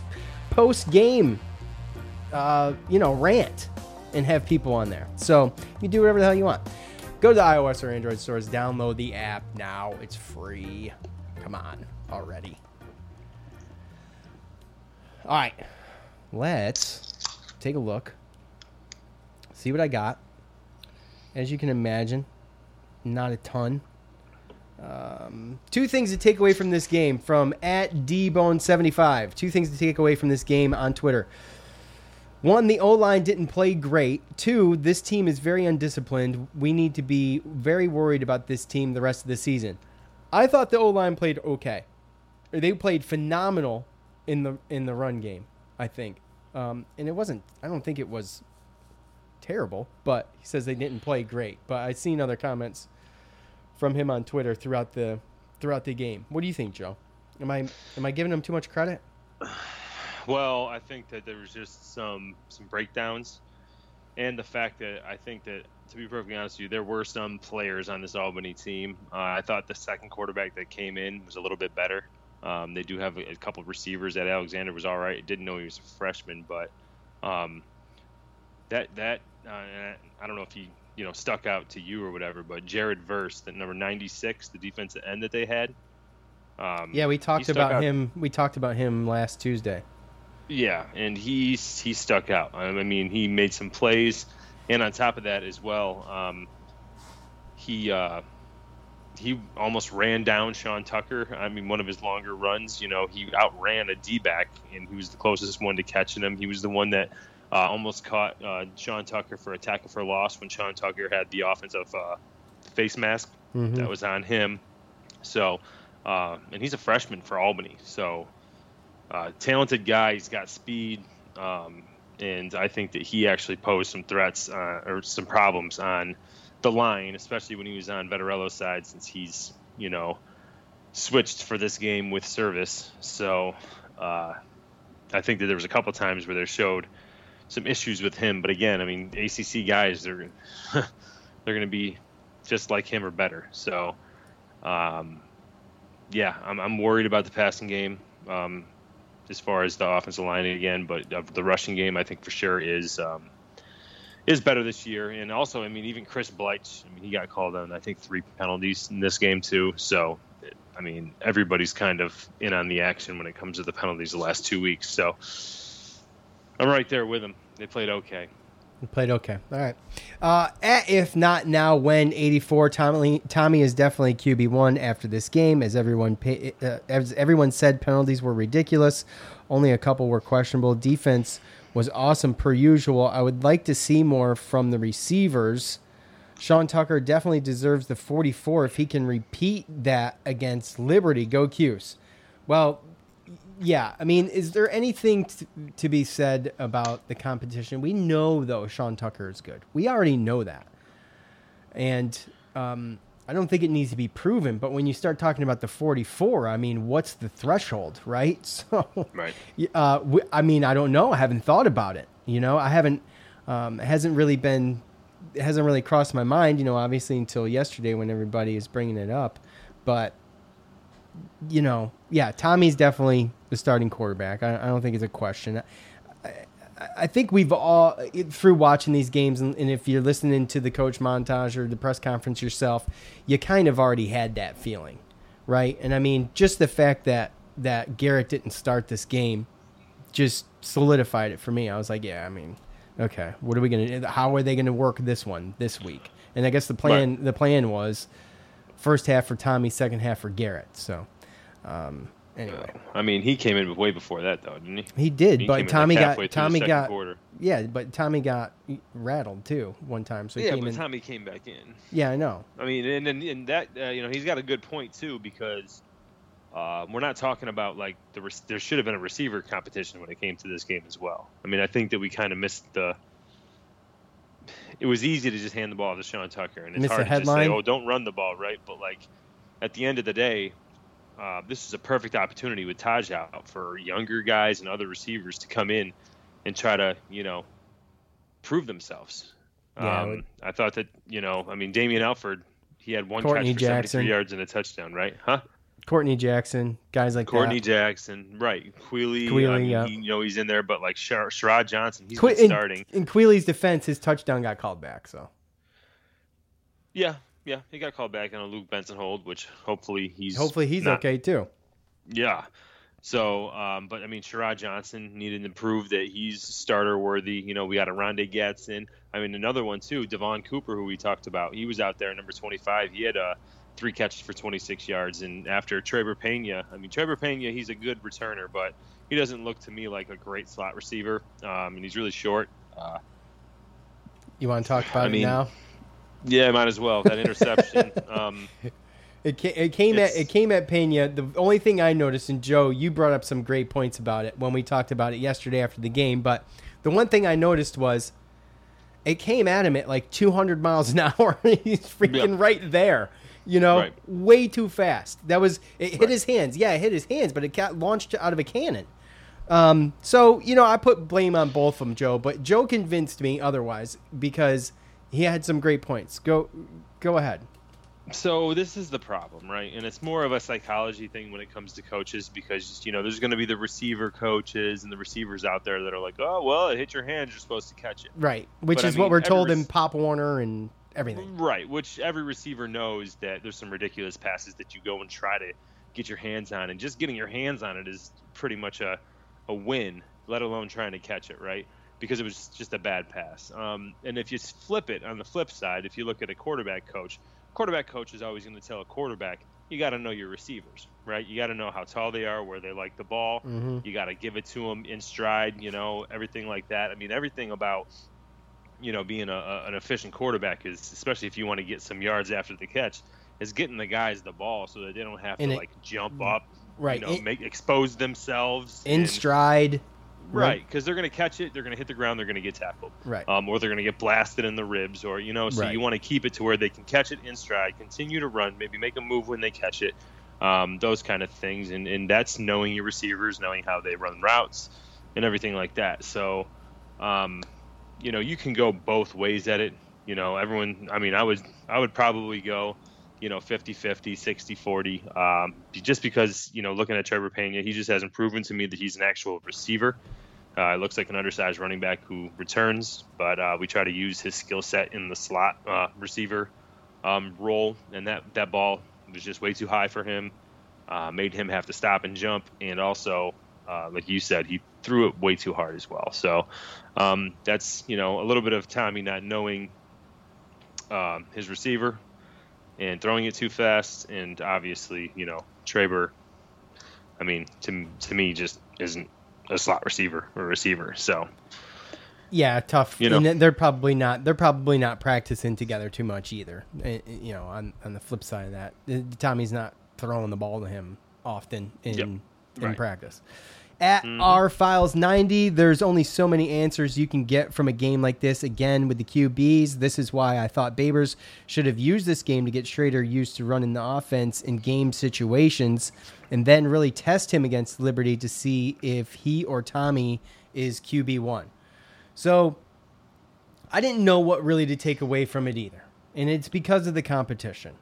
post game, uh, you know, rant, and have people on there. So you do whatever the hell you want. Go to the iOS or Android stores, download the app now. It's free. Come on, already. All right, let's take a look. See what I got. As you can imagine, not a ton. Um, two things to take away from this game from at dbone75. Two things to take away from this game on Twitter. One, the O line didn't play great. Two, this team is very undisciplined. We need to be very worried about this team the rest of the season. I thought the O line played okay. They played phenomenal in the in the run game. I think, um, and it wasn't. I don't think it was terrible. But he says they didn't play great. But I've seen other comments from him on Twitter throughout the throughout the game. What do you think, Joe? Am I am I giving him too much credit? Well, I think that there was just some some breakdowns, and the fact that I think that to be perfectly honest with you, there were some players on this Albany team. Uh, I thought the second quarterback that came in was a little bit better. Um, they do have a, a couple of receivers. That Alexander was all right. Didn't know he was a freshman, but um, that that uh, I don't know if he you know stuck out to you or whatever. But Jared Verse, the number 96, the defensive end that they had. Um, Yeah, we talked about out- him. We talked about him last Tuesday. Yeah, and he he stuck out. I mean, he made some plays, and on top of that as well, um, he uh, he almost ran down Sean Tucker. I mean, one of his longer runs. You know, he outran a D back, and he was the closest one to catching him. He was the one that uh, almost caught uh, Sean Tucker for a tackle for loss when Sean Tucker had the offensive uh, face mask Mhm. that was on him. So, uh, and he's a freshman for Albany, so uh, talented guy. He's got speed, um, and I think that he actually posed some threats uh, or some problems on the line, especially when he was on Vettorello's side, since he's you know switched for this game with service. So uh, I think that there was a couple times where they showed some issues with him. But again, I mean, ACC guys, they're they're going to be just like him or better. So. Um, yeah, I'm, I'm worried about the passing game um, as far as the offensive line again, but the rushing game I think for sure is um, is better this year. And also, I mean, even Chris Bleich, I mean, he got called on I think three penalties in this game too. So, I mean, everybody's kind of in on the action when it comes to the penalties the last two weeks. So, I'm right there with them. They played okay. He played okay. All right. Uh, at if not now, when 84, Tommy, Tommy is definitely QB1 after this game. As everyone, pay, uh, as everyone said, penalties were ridiculous. Only a couple were questionable. Defense was awesome per usual. I would like to see more from the receivers. Sean Tucker definitely deserves the 44 if he can repeat that against Liberty. Go Cuse. Well, yeah. I mean, is there anything t- to be said about the competition? We know, though, Sean Tucker is good. We already know that. And um, I don't think it needs to be proven. But when you start talking about the 44, I mean, what's the threshold, right? So, right. Uh, we, I mean, I don't know. I haven't thought about it. You know, I haven't. Um, it hasn't really been. It hasn't really crossed my mind. You know, obviously until yesterday when everybody is bringing it up, but you know, yeah, Tommy's definitely the starting quarterback. I, I don't think it's a question. I, think we've all through watching these games, and, and, if you're listening to the coach montage or the press conference yourself, you kind of already had that feeling, right? And I mean, just the fact that that Garrett didn't start this game just solidified it for me. I was like, yeah, I mean, okay, what are we gonna? How are they gonna work this one this week? And I guess the plan right. the plan was first half for Tommy, second half for Garrett. So um, anyway, I mean, he came in way before that, though, didn't he? He did, he but Tommy like got Tommy got quarter. yeah, but Tommy got rattled too one time. So yeah, but in, Tommy came back in. Yeah, I know. I mean, and and, and that uh, you know he's got a good point too because. Uh, we're not talking about like the re- there should have been a receiver competition when it came to this game as well. I mean, I think that we kind of missed the. It was easy to just hand the ball to Sean Tucker, and it's hard to say, "Oh, don't run the ball," right? But like, at the end of the day, uh, this is a perfect opportunity with Taj out for younger guys and other receivers to come in and try to, you know, prove themselves. Yeah, um, I thought that, you know, I mean, Damien Alford, he had one Courtney catch for Jackson. 73 yards and a touchdown, right? Huh? Courtney Jackson, guys like Courtney that. Jackson, right? Queeley I mean, yeah. he, you know, he's in there, but like Sher- Sharod Johnson, he's que- starting. In, in defense, his touchdown got called back, so. Yeah, yeah, he got called back on a Luke Benson hold, which hopefully he's hopefully he's not, okay too. Yeah. So, um, but I mean, Sharod Johnson needed to prove that he's starter worthy. You know, we got Oronde Gadsden. I mean, another one too, Devaughn Cooper, who we talked about. He was out there, number 25. He had uh, three catches for 26 yards. And after Trevor Pena, I mean, Trevor Pena, he's a good returner, but he doesn't look to me like a great slot receiver. Um, and he's really short. Uh, you want to talk about I mean, it now? Yeah, might as well. That interception. um, it came, it came at it came at Pena. The only thing I noticed, and Joe, you brought up some great points about it when we talked about it yesterday after the game. But the one thing I noticed was it came at him at like 200 miles an hour. He's freaking yeah. right there. You know, right. way too fast. That was it hit right. his hands. Yeah, it hit his hands, but it got launched out of a cannon. Um, so you know, I put blame on both of them, Joe. But Joe convinced me otherwise because he had some great points. Go, go ahead. So this is the problem, right? And it's more of a psychology thing when it comes to coaches because you know there's going to be the receiver coaches and the receivers out there that are like, oh well, it hit your hands, you're supposed to catch it. Right, which but is I mean, what we're told in Pop Warner and everything. Right, which every receiver knows that there's some ridiculous passes that you go and try to get your hands on, and just getting your hands on it is pretty much a a win, let alone trying to catch it, right? Because it was just a bad pass. Um, and if you flip it on the flip side, if you look at a quarterback coach, quarterback coach is always going to tell a quarterback, you got to know your receivers, right? You got to know how tall they are, where they like the ball. Mm-hmm. You got to give it to them in stride, you know, everything like that. I mean, everything about you know being a, a, an efficient quarterback is, especially if you want to get some yards after the catch, is getting the guys the ball so that they don't have to it, like jump up, right? You know, make expose themselves in and, stride Right, because they're going to catch it, they're going to hit the ground, they're going to get tackled, right? Um, or they're going to get blasted in the ribs, or you know, so right. you want to keep it to where they can catch it in stride, continue to run, maybe make a move when they catch it, um, those kind of things, and and that's knowing your receivers, knowing how they run routes, and everything like that. So, um, you know, you can go both ways at it. You know, everyone. I mean, I would I would probably go you know 50-50 60-40 um, just because you know looking at Trevor Pena he just hasn't proven to me that he's an actual receiver uh, it looks like an undersized running back who returns but uh, we try to use his skill set in the slot uh, receiver um, role and that that ball was just way too high for him uh, made him have to stop and jump and also uh, like you said, he threw it way too hard as well. So um, that's you know a little bit of Tommy not knowing um, his receiver and throwing it too fast, and obviously you know Trebor. I mean, to to me, just isn't a slot receiver or receiver. So Yeah, tough. You know. and they're probably not. They're probably not practicing together too much either. Eh, eh, You know, on on the flip side of that, eh, Tommy's not throwing the ball to him often in Yep. in Right. practice. At Mhm. our files 90, there's only so many answers you can get from a game like this. Again, with the QBs, this is why I thought Babers should have used this game to get Shrader used to running the offense in game situations and then really test him against Liberty to see if he or Tommy is QB1. So I didn't know what really to take away from it either. And it's because of the competition.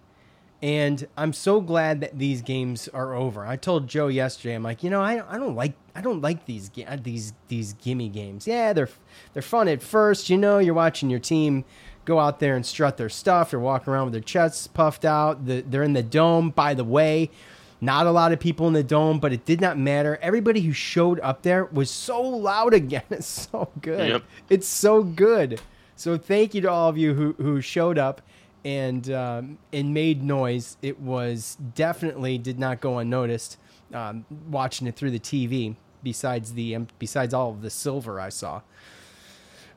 And I'm so glad that these games are over. I told Joe yesterday, I'm like, you know, I, I don't like I don't like these uh, these these gimme games. Yeah, they're they're fun at first. You know, you're watching your team go out there and strut their stuff. They're walking around with their chests puffed out. The, they're in the dome. By the way, not a lot of people in the dome, but it did not matter. Everybody who showed up there was so loud again. It's so good. Yep. It's so good. So thank you to all of you who, who showed up and um, and made noise. It was definitely did not go unnoticed. Um, watching it through the TV, besides the um, besides all of the silver I saw.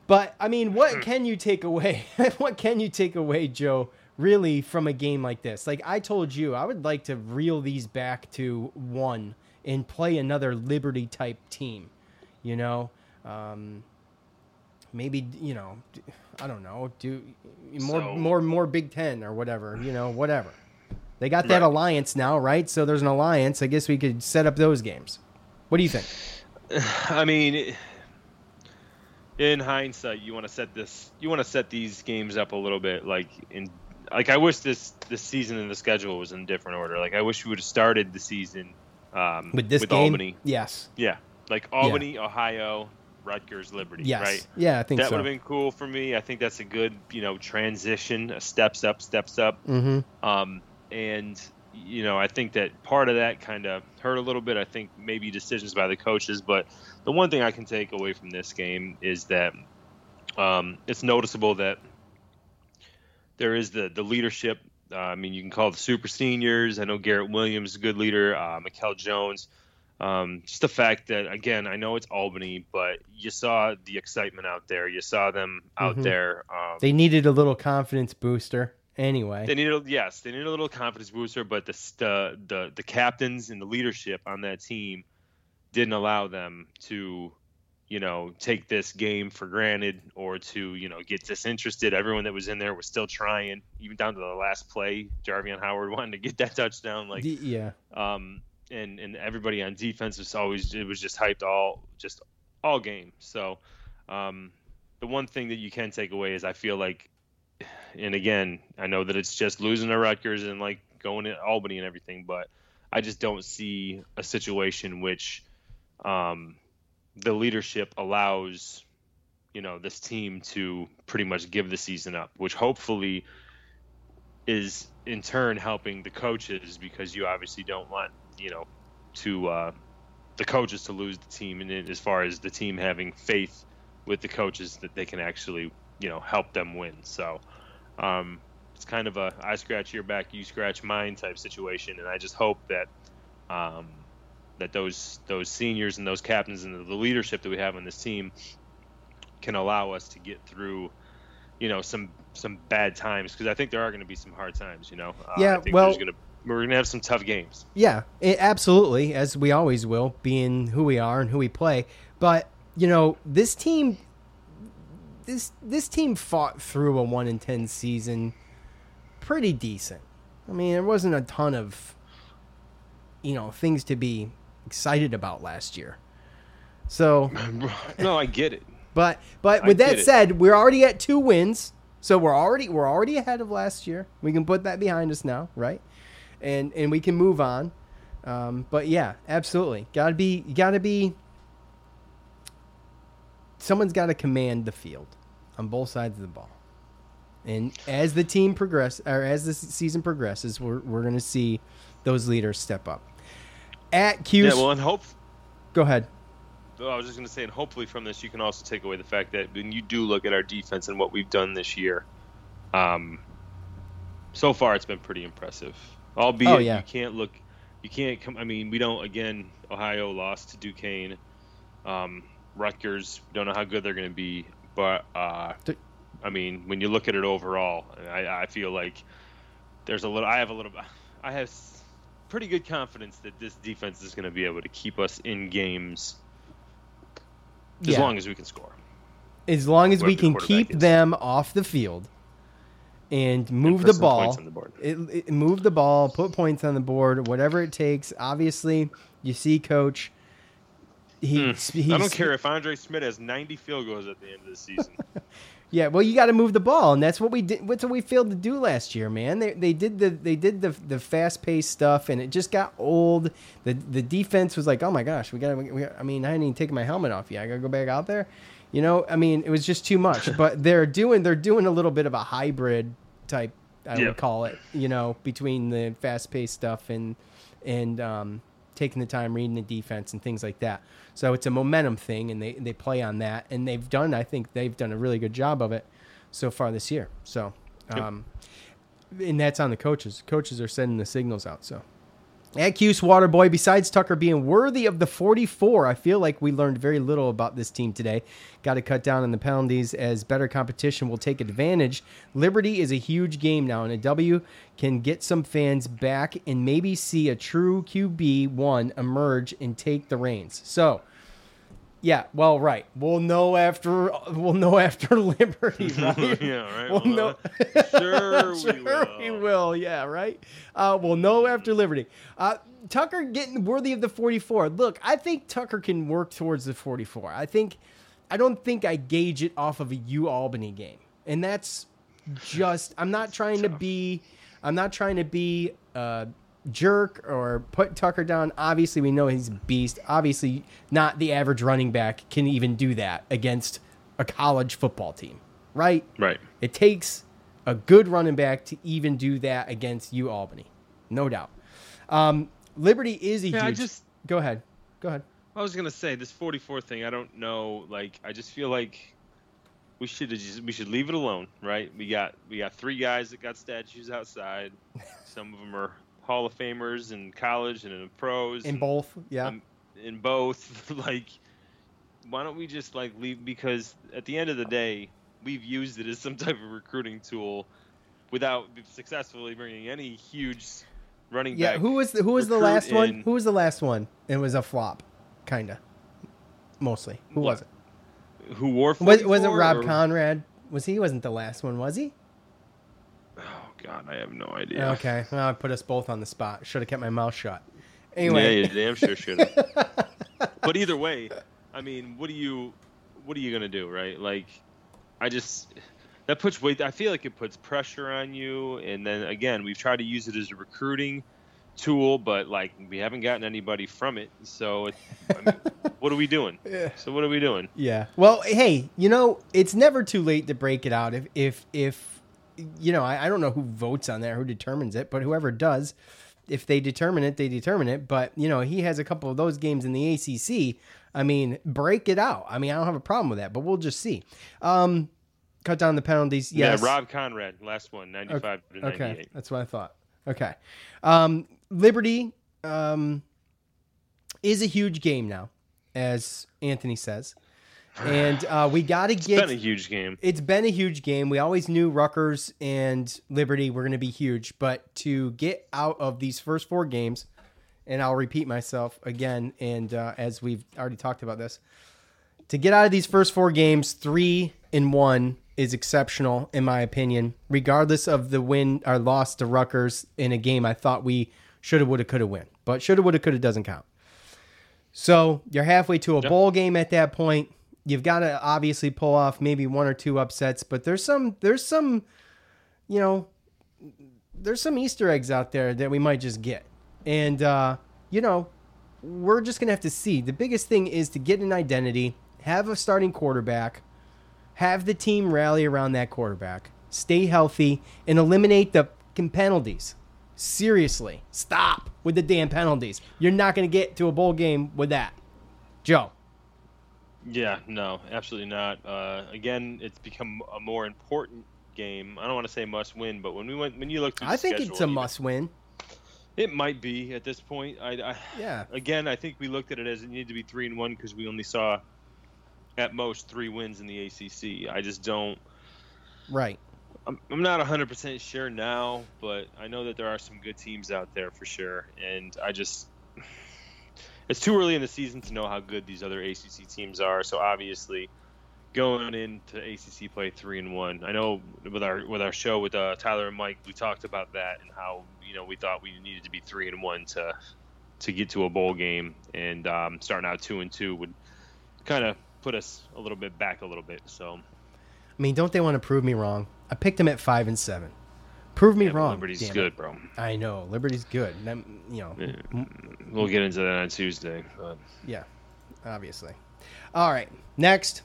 But I mean, what can you take away? what can you take away, Joe? Really, from a game like this? Like I told you, I would like to reel these back to one and play another Liberty type team. You know, um, maybe you know, I don't know, do more So- more more Big Ten or whatever. You know, whatever. They got that Right. alliance now, right? So there's an alliance. I guess we could set up those games. What do you think? I mean, in hindsight, you want to set this, you want to set these games up a little bit like in, like I wish this this season and the schedule was in different order. Like I wish we would have started the season um, With this with game? Albany. Yes. Yeah, like Albany, Ohio, Rutgers, Liberty. Yes. Right. Yeah, I think that so. would have been cool for me. I think that's a good, you know, transition, steps up, steps up. Mhm. Um, and you know, I think that part of that kind of hurt a little bit. I think maybe decisions by the coaches, but the one thing I can take away from this game is that um, it's noticeable that there is the the leadership. Uh, I mean, you can call the super seniors. I know Garrett Williams is a good leader. Uh, Mikel Jones. Um, just the fact that again, I know it's Albany, but you saw the excitement out there. You saw them out Mhm. there. Um, They needed a little confidence booster. Anyway, they needed yes, they needed a little confidence booster, but the the the, the captains and the leadership on that team didn't allow them to, you know, take this game for granted or to you know get disinterested. Everyone that was in there was still trying, even down to the last play. Jarveon Howard wanted to get that touchdown, like yeah. um, and and everybody on defense was always it was just hyped all just all game. So um, the one thing that you can take away is I feel like, and again I know that it's just losing to Rutgers and like going to Albany and everything, but I just don't see a situation which um, the leadership allows you know this team to pretty much give the season up, which hopefully is in turn helping the coaches because you obviously don't want you know to uh, the coaches to lose the team and as far as the team having faith with the coaches that they can actually you know help them win so um, it's kind of a I scratch your back you scratch mine type situation and I just hope that um, that those those seniors and those captains and the leadership that we have on this team can allow us to get through you know some some bad times because I think there are going to be some hard times. You know, uh, Yeah, I think well- there's gonna we're going to have some tough games. Yeah, it, absolutely, as we always will, being who we are and who we play. But you know, this team, this this team fought through a one in ten season, pretty decent. I mean, there wasn't a ton of, you know, things to be excited about last year. So, no, I get it. but but I with that get it. said, we're already at two wins, so we're already we're already ahead of last year. We can put that behind us now, right? And and we can move on. Um, but yeah, absolutely, gotta be gotta be. Someone's got to command the field on both sides of the ball, and as the team progress or as the season progresses, we're we're gonna see those leaders step up. At Q, Yeah, well, and hope Go ahead. Oh, I was just going to say, and hopefully from this, you can also take away the fact that when you do look at our defense and what we've done this year, um, so far it's been pretty impressive. Albeit Oh, yeah. you can't look, you can't come. I mean, we don't. Again, Ohio lost to Duquesne. Um, Rutgers don't know how good they're going to be, but uh, I mean, when you look at it overall, I, I feel like there's a little. I have a little. I have pretty good confidence that this defense is going to be able to keep us in games as Yeah. long as we can score. As long as Whoever we can keep is. them off the field and move put the ball, on the board. It, it- move the ball, put points on the board, whatever it takes. Obviously, you see, coach. He, he's, Hmm. I don't care if Andre Szmyt has 90 field goals at the end of the season. Yeah, well, you got to move the ball, and that's what we did. What's what we failed to do last year, man. They, they did the they did the the fast paced stuff, and it just got old. the The defense was like, oh my gosh, we got. to we, I mean, I hadn't even taken my helmet off yet. I got to go back out there. You know, I mean, it was just too much. but they're doing they're doing a little bit of a hybrid type. I Yeah. would call it. You know, between the fast paced stuff and and um, taking the time reading the defense and things like that. So it's a momentum thing, and they they play on that, and they've done. I think they've done a really good job of it so far this year. So, um, and that's on the coaches. Coaches are sending the signals out. So. At Cuse Waterboy, besides Tucker being worthy of the 44, I feel like we learned very little about this team today. Got to cut down on the penalties as better competition will take advantage. Liberty is a huge game now, and a W can get some fans back and maybe see a true QB1 emerge and take the reins. So, yeah, well, right. We'll know after we'll know after Liberty, right? Yeah, right. We'll Well, know. sure we Sure we will. Yeah, right. Uh, we'll know after Liberty. Uh, Tucker getting worthy of the 44. Look, I think Tucker can work towards the 44. I think, I don't think I gauge it off of a U Albany game, and that's just. I'm not trying to be. I'm not trying to be a jerk or put Tucker down. Obviously, we know he's a beast. Obviously, not the average running back can even do that against a college football team, right? Right. It takes a good running back to even do that against U Albany, no doubt. Um, Liberty is a Yeah, I just- go ahead, go ahead. I was gonna say this 44 thing. I don't know. Like, I just feel like we should just we should leave it alone, right? We got we got three guys that got statues outside. Some of them are Hall of Famers in college and in the pros. In and, both, yeah. um, in both. like, why don't we just like leave? Because at the end of the day, we've used it as some type of recruiting tool without successfully bringing any huge running Yeah, back. who was the, who was the last one? Who was the last one? It was a flop, kinda, mostly. Who was it? Who wore? Was, wasn't Rob or- Konrad? Was he Wasn't the last one? Was he? God, I have no idea. Okay, well, I put us both on the spot. Should have kept my mouth shut. Anyway, Yeah, you damn sure should. have. but either way, I mean, what do you, what are you gonna do, right? Like, I just that puts weight. I feel like it puts pressure on you, and then again, we've tried to use it as a recruiting tool, but like we haven't gotten anybody from it. So, it, I mean, what are we doing? Yeah. So what are we doing? Yeah. Well, hey, you know, it's never too late to break it out. If if if you know, I, I don't know who votes on that, who determines it, but whoever does, if they determine it, they determine it. But you know, he has a couple of those games in the ACC. I mean, break it out. I mean, I don't have a problem with that, but we'll just see. Um, cut down the penalties. Yes. Yeah, Rob Konrad, last one, 95 to 98. Okay, that's what I thought. Okay, um, Liberty um, is a huge game now, as Anthony says, and uh, we got to get. It's been a huge game. It's been a huge game. We always knew Rutgers and Liberty were going to be huge, but to get out of these first four games, and I'll repeat myself again, and uh, as we've already talked about this, to get out of these first four games, three and one is exceptional in my opinion. Regardless of the win or loss to Rutgers in a game, I thought we should have, would have, could have win, but should have, would have, could have doesn't count. So you're halfway to a Yeah. bowl game at that point. You've got to obviously pull off maybe one or two upsets, but there's some there's some, you know, there's some Easter eggs out there that we might just get, and uh, you know, we're just gonna have to see. The biggest thing is to get an identity, have a starting quarterback, have the team rally around that quarterback, stay healthy, and eliminate the penalties. Seriously, stop with the damn penalties. You're not gonna get to a bowl game with that. Joe. Yeah, no, absolutely not. Uh, again, it's become a more important game. I don't want to say must win, but when we went, when you look I think schedule, it's a must win. It might be at this point. I, I Yeah. Again, I think we looked at it as it needed to be three and one because we only saw at most three wins in the ACC. I just don't. Right. I'm, I'm not 100% sure now, but I know that there are some good teams out there for sure. And I just. It's too early in the season to know how good these other ACC teams are. So obviously, going into ACC play three and one. I know with our with our show with uh, Tyler and Mike, we talked about that and how you know we thought we needed to be three and one to to get to a bowl game, and um, starting out two and two would kind of put us a little bit back a little bit. So I mean, don't they want to prove me wrong? I picked them at five and seven. Prove me Yeah, wrong. Liberty's good, bro. I know Liberty's good. You know, we'll get into that on Tuesday. But Yeah, obviously. All right, next.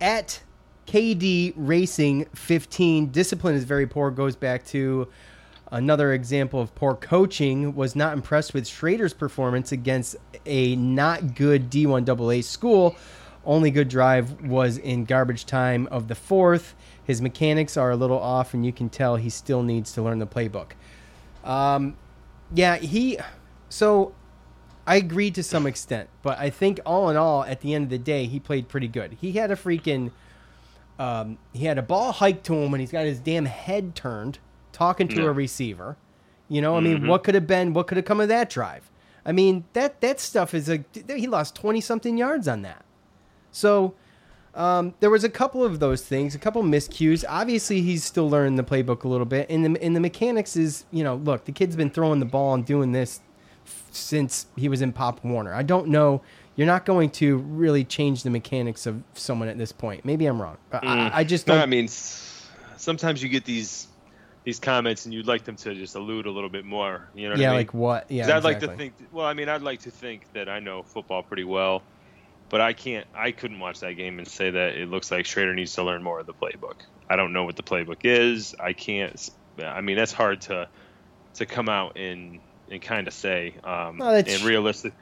At KD Racing 15, discipline is very poor. Goes back to another example of poor coaching. Was not impressed with Shrader's performance against a not good D1AA school. Only good drive was in garbage time of the fourth. His mechanics are a little off, and you can tell he still needs to learn the playbook. Um, yeah, he. So I agree to some extent, but I think all in all, at the end of the day, he played pretty good. He had a freaking, um, he had a ball hiked to him, and he's got his damn head turned, talking to Yeah. a receiver. You know, I mean, Mhm. what could have been? What could have come of that drive? I mean, that that stuff is a. He lost twenty something yards on that. So um, there was a couple of those things, a couple miscues. Obviously, he's still learning the playbook a little bit, and the and the mechanics is, you know, look, the kid's been throwing the ball and doing this since he was in Pop Warner. I don't know. You're not going to really change the mechanics of someone at this point. Maybe I'm wrong. but Mm. I, I just No, don't. I mean, sometimes you get these these comments, and you'd like them to just allude a little bit more. You know? What Yeah, I mean? like what? Yeah, I'd like to think. Well, I mean, I'd like to think that I know football pretty well, but I can't. I couldn't watch that game and say that it looks like Shrader needs to learn more of the playbook. I don't know what the playbook is. I can't. I mean, that's hard to to come out and and kind of say. Um, that's- and realistic.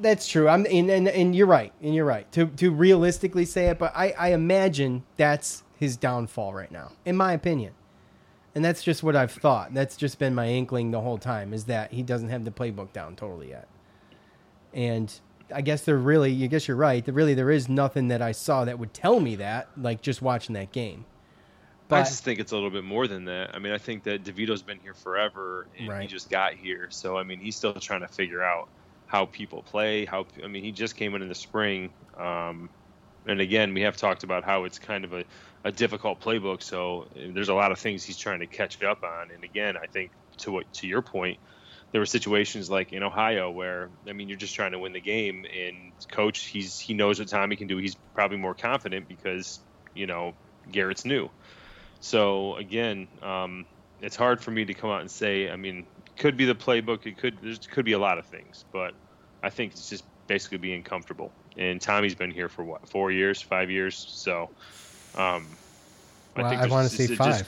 That's true. I'm and, and and you're right. And you're right. To to realistically say it, but I I imagine that's his downfall right now, in my opinion. And that's just what I've thought. That's just been my inkling the whole time is that he doesn't have the playbook down totally yet. And I guess there really, I guess you're right. There really there is nothing that I saw that would tell me that, like just watching that game. I just think it's a little bit more than that. I mean, I think that DeVito's been here forever, and he just got here. So, I mean, he's still trying to figure out how people play. How I mean, he just came in in the spring, um, and again, we have talked about how it's kind of a, a difficult playbook. So, uh, there's a lot of things he's trying to catch up on. And again, I think to what to your point, there were situations like in Ohio where I mean, you're just trying to win the game, and coach, he's he knows what Tommy can do. He's probably more confident because you know Garrett's new. So again, um, it's hard for me to come out and say. I mean, could be the playbook. It could there could be a lot of things, but I think it's just basically being comfortable. And Tommy's been here for what four years, five years. So um, Well, I there's- wanna say it's- it just-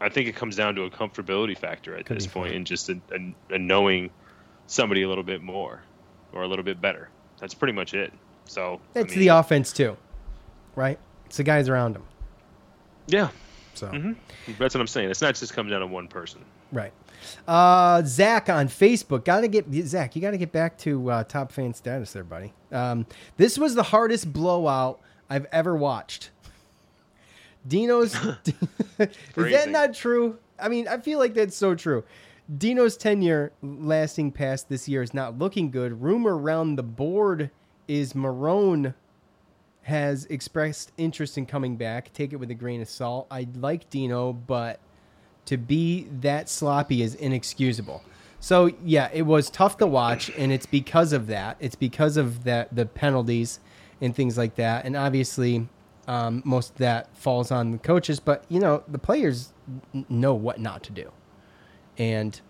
I think it comes down to a comfortability factor at Could this point, five. and just a, a, a knowing somebody a little bit more or a little bit better. That's pretty much it. So I it's mean, the offense too, right? It's the guys around him. Yeah. So Mhm. that's what I'm saying. It's not just coming down to one person. Right. Uh, Zach on Facebook. Got to get Zach. You got to get back to uh, top fan status there, buddy. Um, this was the hardest blowout I've ever watched. Dino's. is that not true? I mean, I feel like that's so true. Dino's tenure lasting past this year is not looking good. Rumor around the board is Marrone has expressed interest in coming back. Take it with a grain of salt. I like Dino, but to be that sloppy is inexcusable. So yeah, it was tough to watch, and it's because of that. It's because of that the penalties and things like that, and obviously um, most of that falls on the coaches. But you know the players know what not to do, and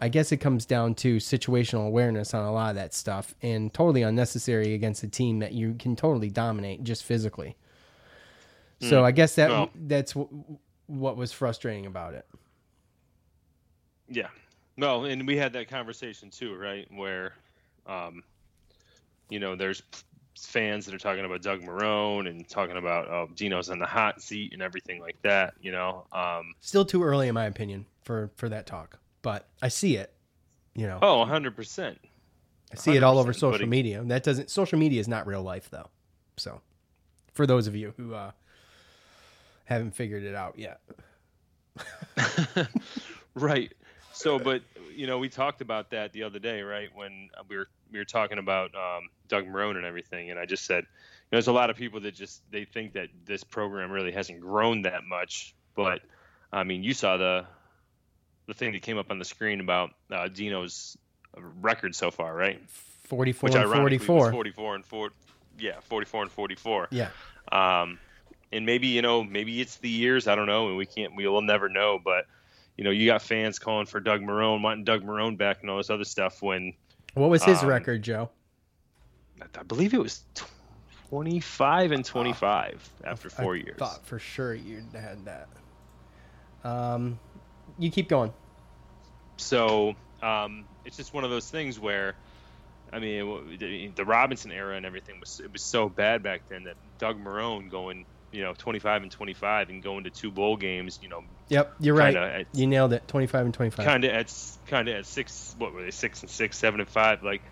I guess it comes down to situational awareness on a lot of that stuff, and totally unnecessary against a team that you can totally dominate just physically. So Mm. I guess that Well- that's w- what was frustrating about it. Yeah. No, and we had that conversation too, right? Where um, you know, there's fans that are talking about Doug Marrone and talking about oh, Dino's on the hot seat and everything like that. You know, um, Still too early, in my opinion, for for that talk. But I see it. You know, oh, 100 percent. I see it all over social it- media. That doesn't. Social media is not real life, though. So, for those of you who uh, haven't figured it out yet, right. So, but you know, we talked about that the other day, right? When we were we were talking about um, Doug Marrone and everything, and I just said, you know, there's a lot of people that just they think that this program really hasn't grown that much, but I mean, you saw the the thing that came up on the screen about uh, Dino's record so far, right? 44 Which and ironically was 44. 44 and 4 yeah, 44 and 44. Yeah. Um, and maybe you know, maybe it's the years. I don't know, and we can't. We will never know. But you know, you got fans calling for Doug Marrone, wanting Doug Marrone back, and all this other stuff. When what was his um, record, Joe? I believe it was 25 and 25 after four I years. Thought for sure you'd had that. Um, you keep going. So um, it's just one of those things where, I mean, the- Robinson era and everything was it was so bad back then that Doug Marrone going, you know, 25 and 25 and going to two bowl games, you know, Yep, you're right. at- You nailed it. 25 and 25. kind of at kind of at six. What were they? Six and six, seven and five. Like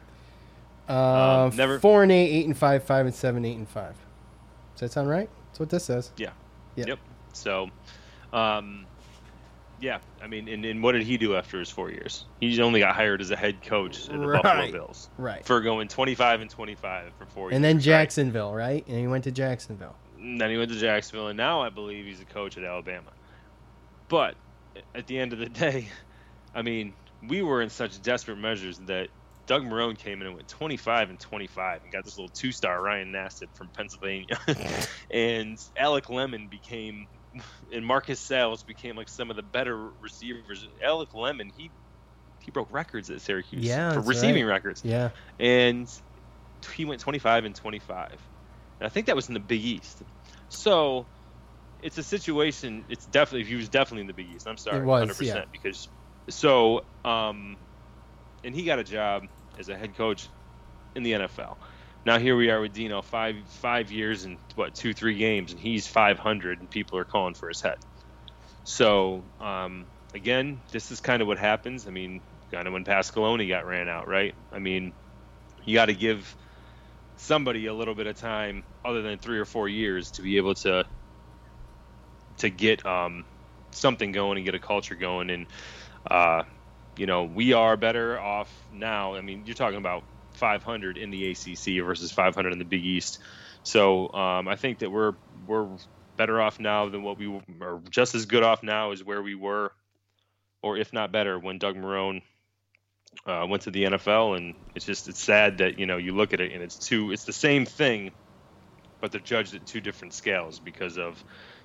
Uh, um, never- four and eight, eight and five, five and seven, eight and five. Does that sound right? That's what this says. yeah, Yeah. yep. So, um, yeah. I mean, and, and what did he do after his four years? He only got hired as a head coach at the Buffalo Bills. right. For going 25 and 25 for four years. And then? Jacksonville, right? And he went to Jacksonville. And then he went to Jacksonville, and now I believe he's a coach at Alabama. But at the end of the day, I mean, we were in such desperate measures that Doug Marrone came in and went 25 and 25 and got this little two-star Ryan Nassib from Pennsylvania, and Alec Lemon became, and Marcus Sales became like some of the better receivers. Alec Lemon, he he broke records at Syracuse Yeah, for receiving right. records Yeah. and he went 25 and 25. And I think that was in the Big East. So it's a situation. It's definitely he was definitely in the Big East. I'm sorry, It was, 100% yeah. because so um, and he got a job as a head coach in the NFL. Now here we are with Dino, five five years and what two three games, and he's 500, and people are calling for his head. So um, again, this is kind of what happens. I mean, kind of when Pasqualoni got ran out, right? I mean, you got to give somebody a little bit of time, other than three or four years, to be able to to get um, something going and get a culture going. And uh, you know, we are better off now. I mean, you're talking about 500 in the ACC versus 500 in the Big East. So um, I think that we're we're better off now than what we were, just as good off now as where we were, or if not better, when Doug Marrone uh, went to the NFL. And it's just it's sad that you know you look at it and it's two it's the same thing, but they're judged at two different scales because of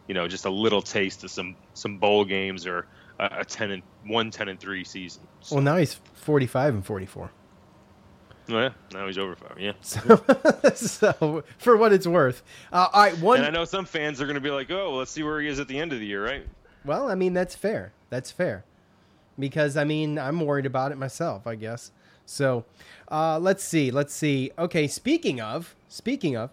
you know just a little taste of some some bowl games or a, a 10 and one 10 and three season. Well, now he's 45 and 44. Oh, yeah, now he's over five. Yeah. so, for what it's worth. Uh, all right, one. and I know some fans are going to be like, "Oh, well, let's see where he is at the end of the year, right?" Well, I mean, that's fair. That's fair. Because, I mean, I'm worried about it myself, I guess. So, uh, let's see. Let's see. Okay, speaking of, speaking of,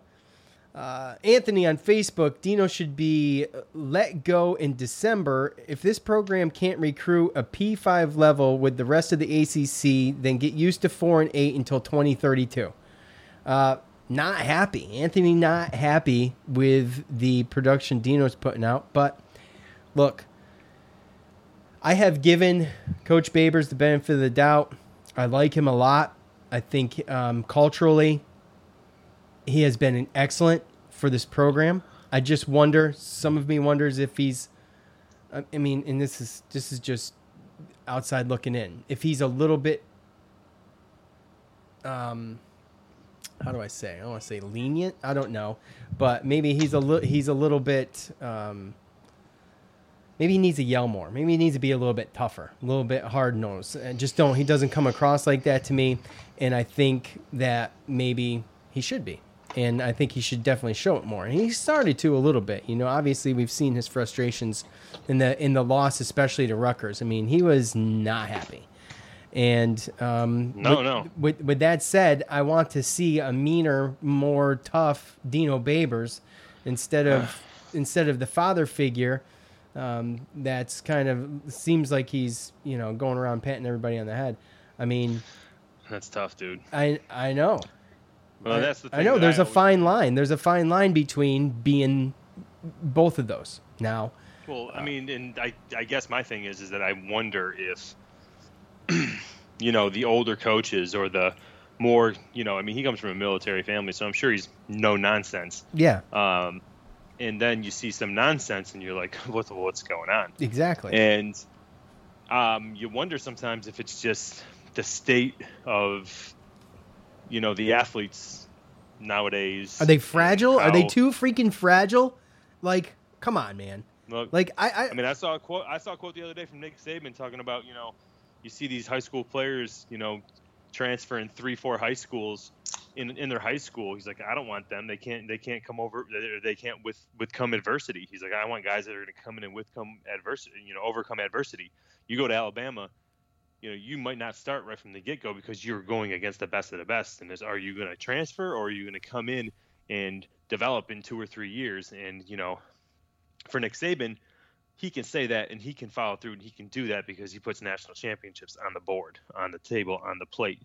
uh, Anthony on Facebook, Dino should be let go in December. If this program can't recruit a P5 level with the rest of the ACC, then get used to 4 and 8 until 2032. Uh, not happy. Anthony not happy with the production Dino's putting out, but look, I have given Coach Babers the benefit of the doubt. I like him a lot. I think um, culturally, he has been excellent for this program. I just wonder. Some of me wonders if he's. I I mean, and this is this is just outside looking in. If he's a little bit, um, how do I say? I don't want to say lenient. I don't know, but maybe he's a little. He's a little bit. Um, maybe he needs to yell more. Maybe he needs to be a little bit tougher, a little bit hard nosed. And just don't. He doesn't come across like that to me, and I think that maybe he should be. And I think he should definitely show it more. And he started to a little bit. You know, obviously we've seen his frustrations in the in the loss, especially to Rutgers. I mean, he was not happy. And um, No, with, no. With, with that said, I want to see a meaner, more tough Dino Babers instead of instead of the father figure. Um, that's kind of seems like he's you know going around patting everybody on the head. I mean, That's tough, dude. I I know. Well, I, that's the I know there's I a fine line. There's a fine line between being both of those. Now, Well, I mean, and I, I guess my thing is, is that I wonder if, you know, the older coaches or the more, you know, I mean, he comes from a military family, so I'm sure he's no nonsense. yeah, Um, and then you see some nonsense, and you're like, what, the- what's going on? exactly. And um, you wonder sometimes if it's just the state of, you know, the athletes nowadays. Are they fragile? Are they too freaking fragile? Like, come on, man. Look, Like I, I, I mean, I saw a quote. I saw a quote the other day from Nick Saban talking about you know, you see these high school players, you know, transferring three, four high schools in in their high school. He's like, I don't want them. They can't. They can't come over. They, they can't with with come adversity. He's like, I want guys that are going to come in and with come adversity. You know, overcome adversity. You go to Alabama. You know, you might not start right from the get go because you're going against the best of the best. And is are you going to transfer or are you going to come in and develop in two or three years? And you know, for Nick Saban, he can say that and he can follow through and he can do that because he puts national championships on the board, on the table, on the plate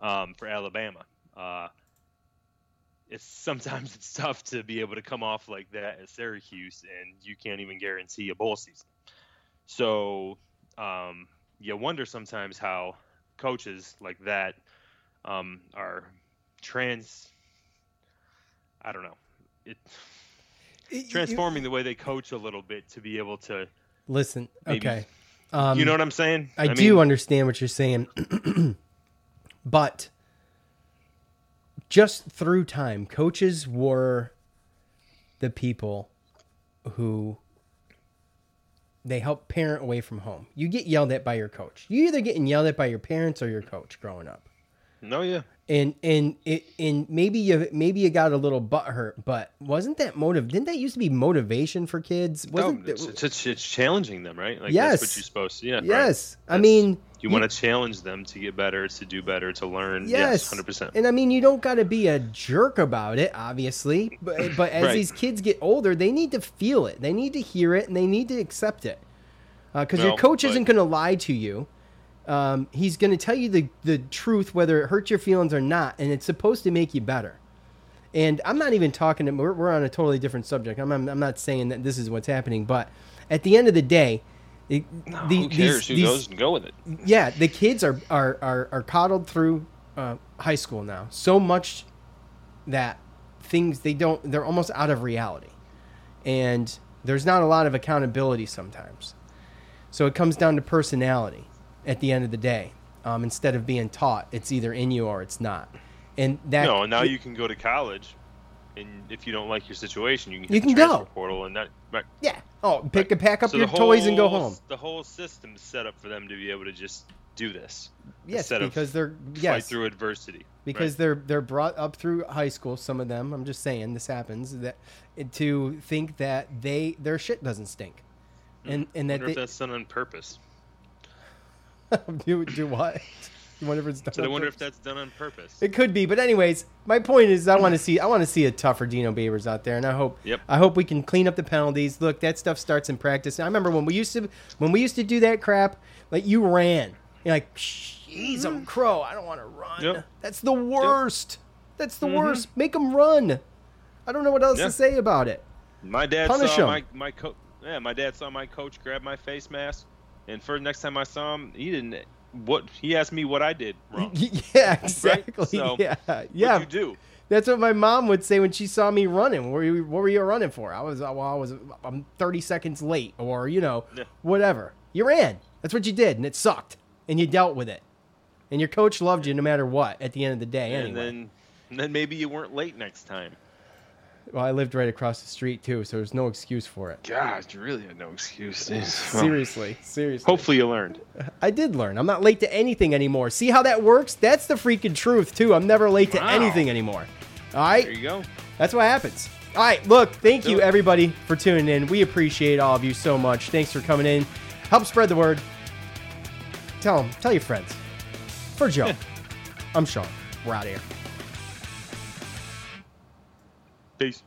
um, for Alabama. Uh, it's sometimes it's tough to be able to come off like that at Syracuse and you can't even guarantee a bowl season. So um, you wonder sometimes how coaches like that um, are trans. I don't know. It transforming the way they coach a little bit to be able to listen. maybe- Okay. Um, you know what I'm saying? I, I do mean- understand what you're saying, but just through time, coaches were the people who they help parent away from home. You get yelled at by your coach. You either getting yelled at by your parents or your coach growing up. No, yeah. And and it and maybe you maybe you got a little butt hurt, but wasn't that motive? Didn't that used to be motivation for kids? Wasn't no, it's, it's, it's, challenging them, right? Like Yes. that's what you're supposed to. Yeah. right. yes. I mean, You want to challenge them to get better, to do better, to learn. Yes, hundred percent. And I mean, you don't got to be a jerk about it, obviously. But but as Right. these kids get older, they need to feel it. They need to hear it, and they need to accept it. Uh, because your coach but- isn't going to lie to you. Um, he's going to tell you the the truth, whether it hurts your feelings or not, and it's supposed to make you better. And I'm not even talking. We're, we're on a totally different subject. I'm, I'm I'm not saying that this is what's happening, but at the end of the day, it, the- Who cares? these- Who these- goes and go with it? yeah, the kids are are are, are coddled through uh, high school now so much that things they don't they're almost out of reality, and there's not a lot of accountability sometimes. So it comes down to personality at the end of the day. Um, instead of being taught, it's either in you or it's not. And that no, and now you can go to college, and if you don't like your situation, you can You the can go. portal, and that right. yeah. Oh, pick a pack up So your the toys and go home. The whole system's set up for them to be able to just do this. Yes, because they're fight yes through adversity. because right? they're they're brought up through high school. Some of them, I'm just saying, this happens that to think that they their shit doesn't stink, and and that Hmm. wonder if they that's done on purpose. do do what? You wonder if it's done. So I on wonder if that's done on purpose. It could be, but anyways, my point is, I want to see, I want to see a tougher Dino Babers out there, and I hope, Yep. I hope we can clean up the penalties. Look, that stuff starts in practice. I remember when we used to, when we used to do that crap, like you ran, you're like, jeez, I'm crow, I don't want to run. Yep. That's the worst. That's the Mhm. worst. Make them run. I don't know what else Yeah. to say about it. My dad Punish saw 'em. my my coach. Yeah, my dad saw my coach grab my face mask, and for the next time I saw him, he didn't. What he asked me what I did wrong. yeah, exactly. So, yeah, yeah. You do? That's what my mom would say when she saw me running. What were you, what were you running for? I was well, I was I'm 30 seconds late, or you know, Yeah. whatever. You ran. That's what you did, and it sucked, and you dealt with it. And your coach loved you no matter what. At the end of the day, And anyway. then, and then maybe you weren't late next time. Well, I lived right across the street too, so there's no excuse for it. God, you really had no excuse. Seriously, seriously. Hopefully you learned. I did learn. I'm not late to anything anymore. See how that works? That's the freaking truth too. I'm never late to anything anymore. All right. There you go. That's what happens. All right, look, thank Do you everybody for tuning in. We appreciate all of you so much. Thanks for coming in. Help spread the word. Tell them, tell your friends. For Joe, I'm Sean. We're out of here. Peace.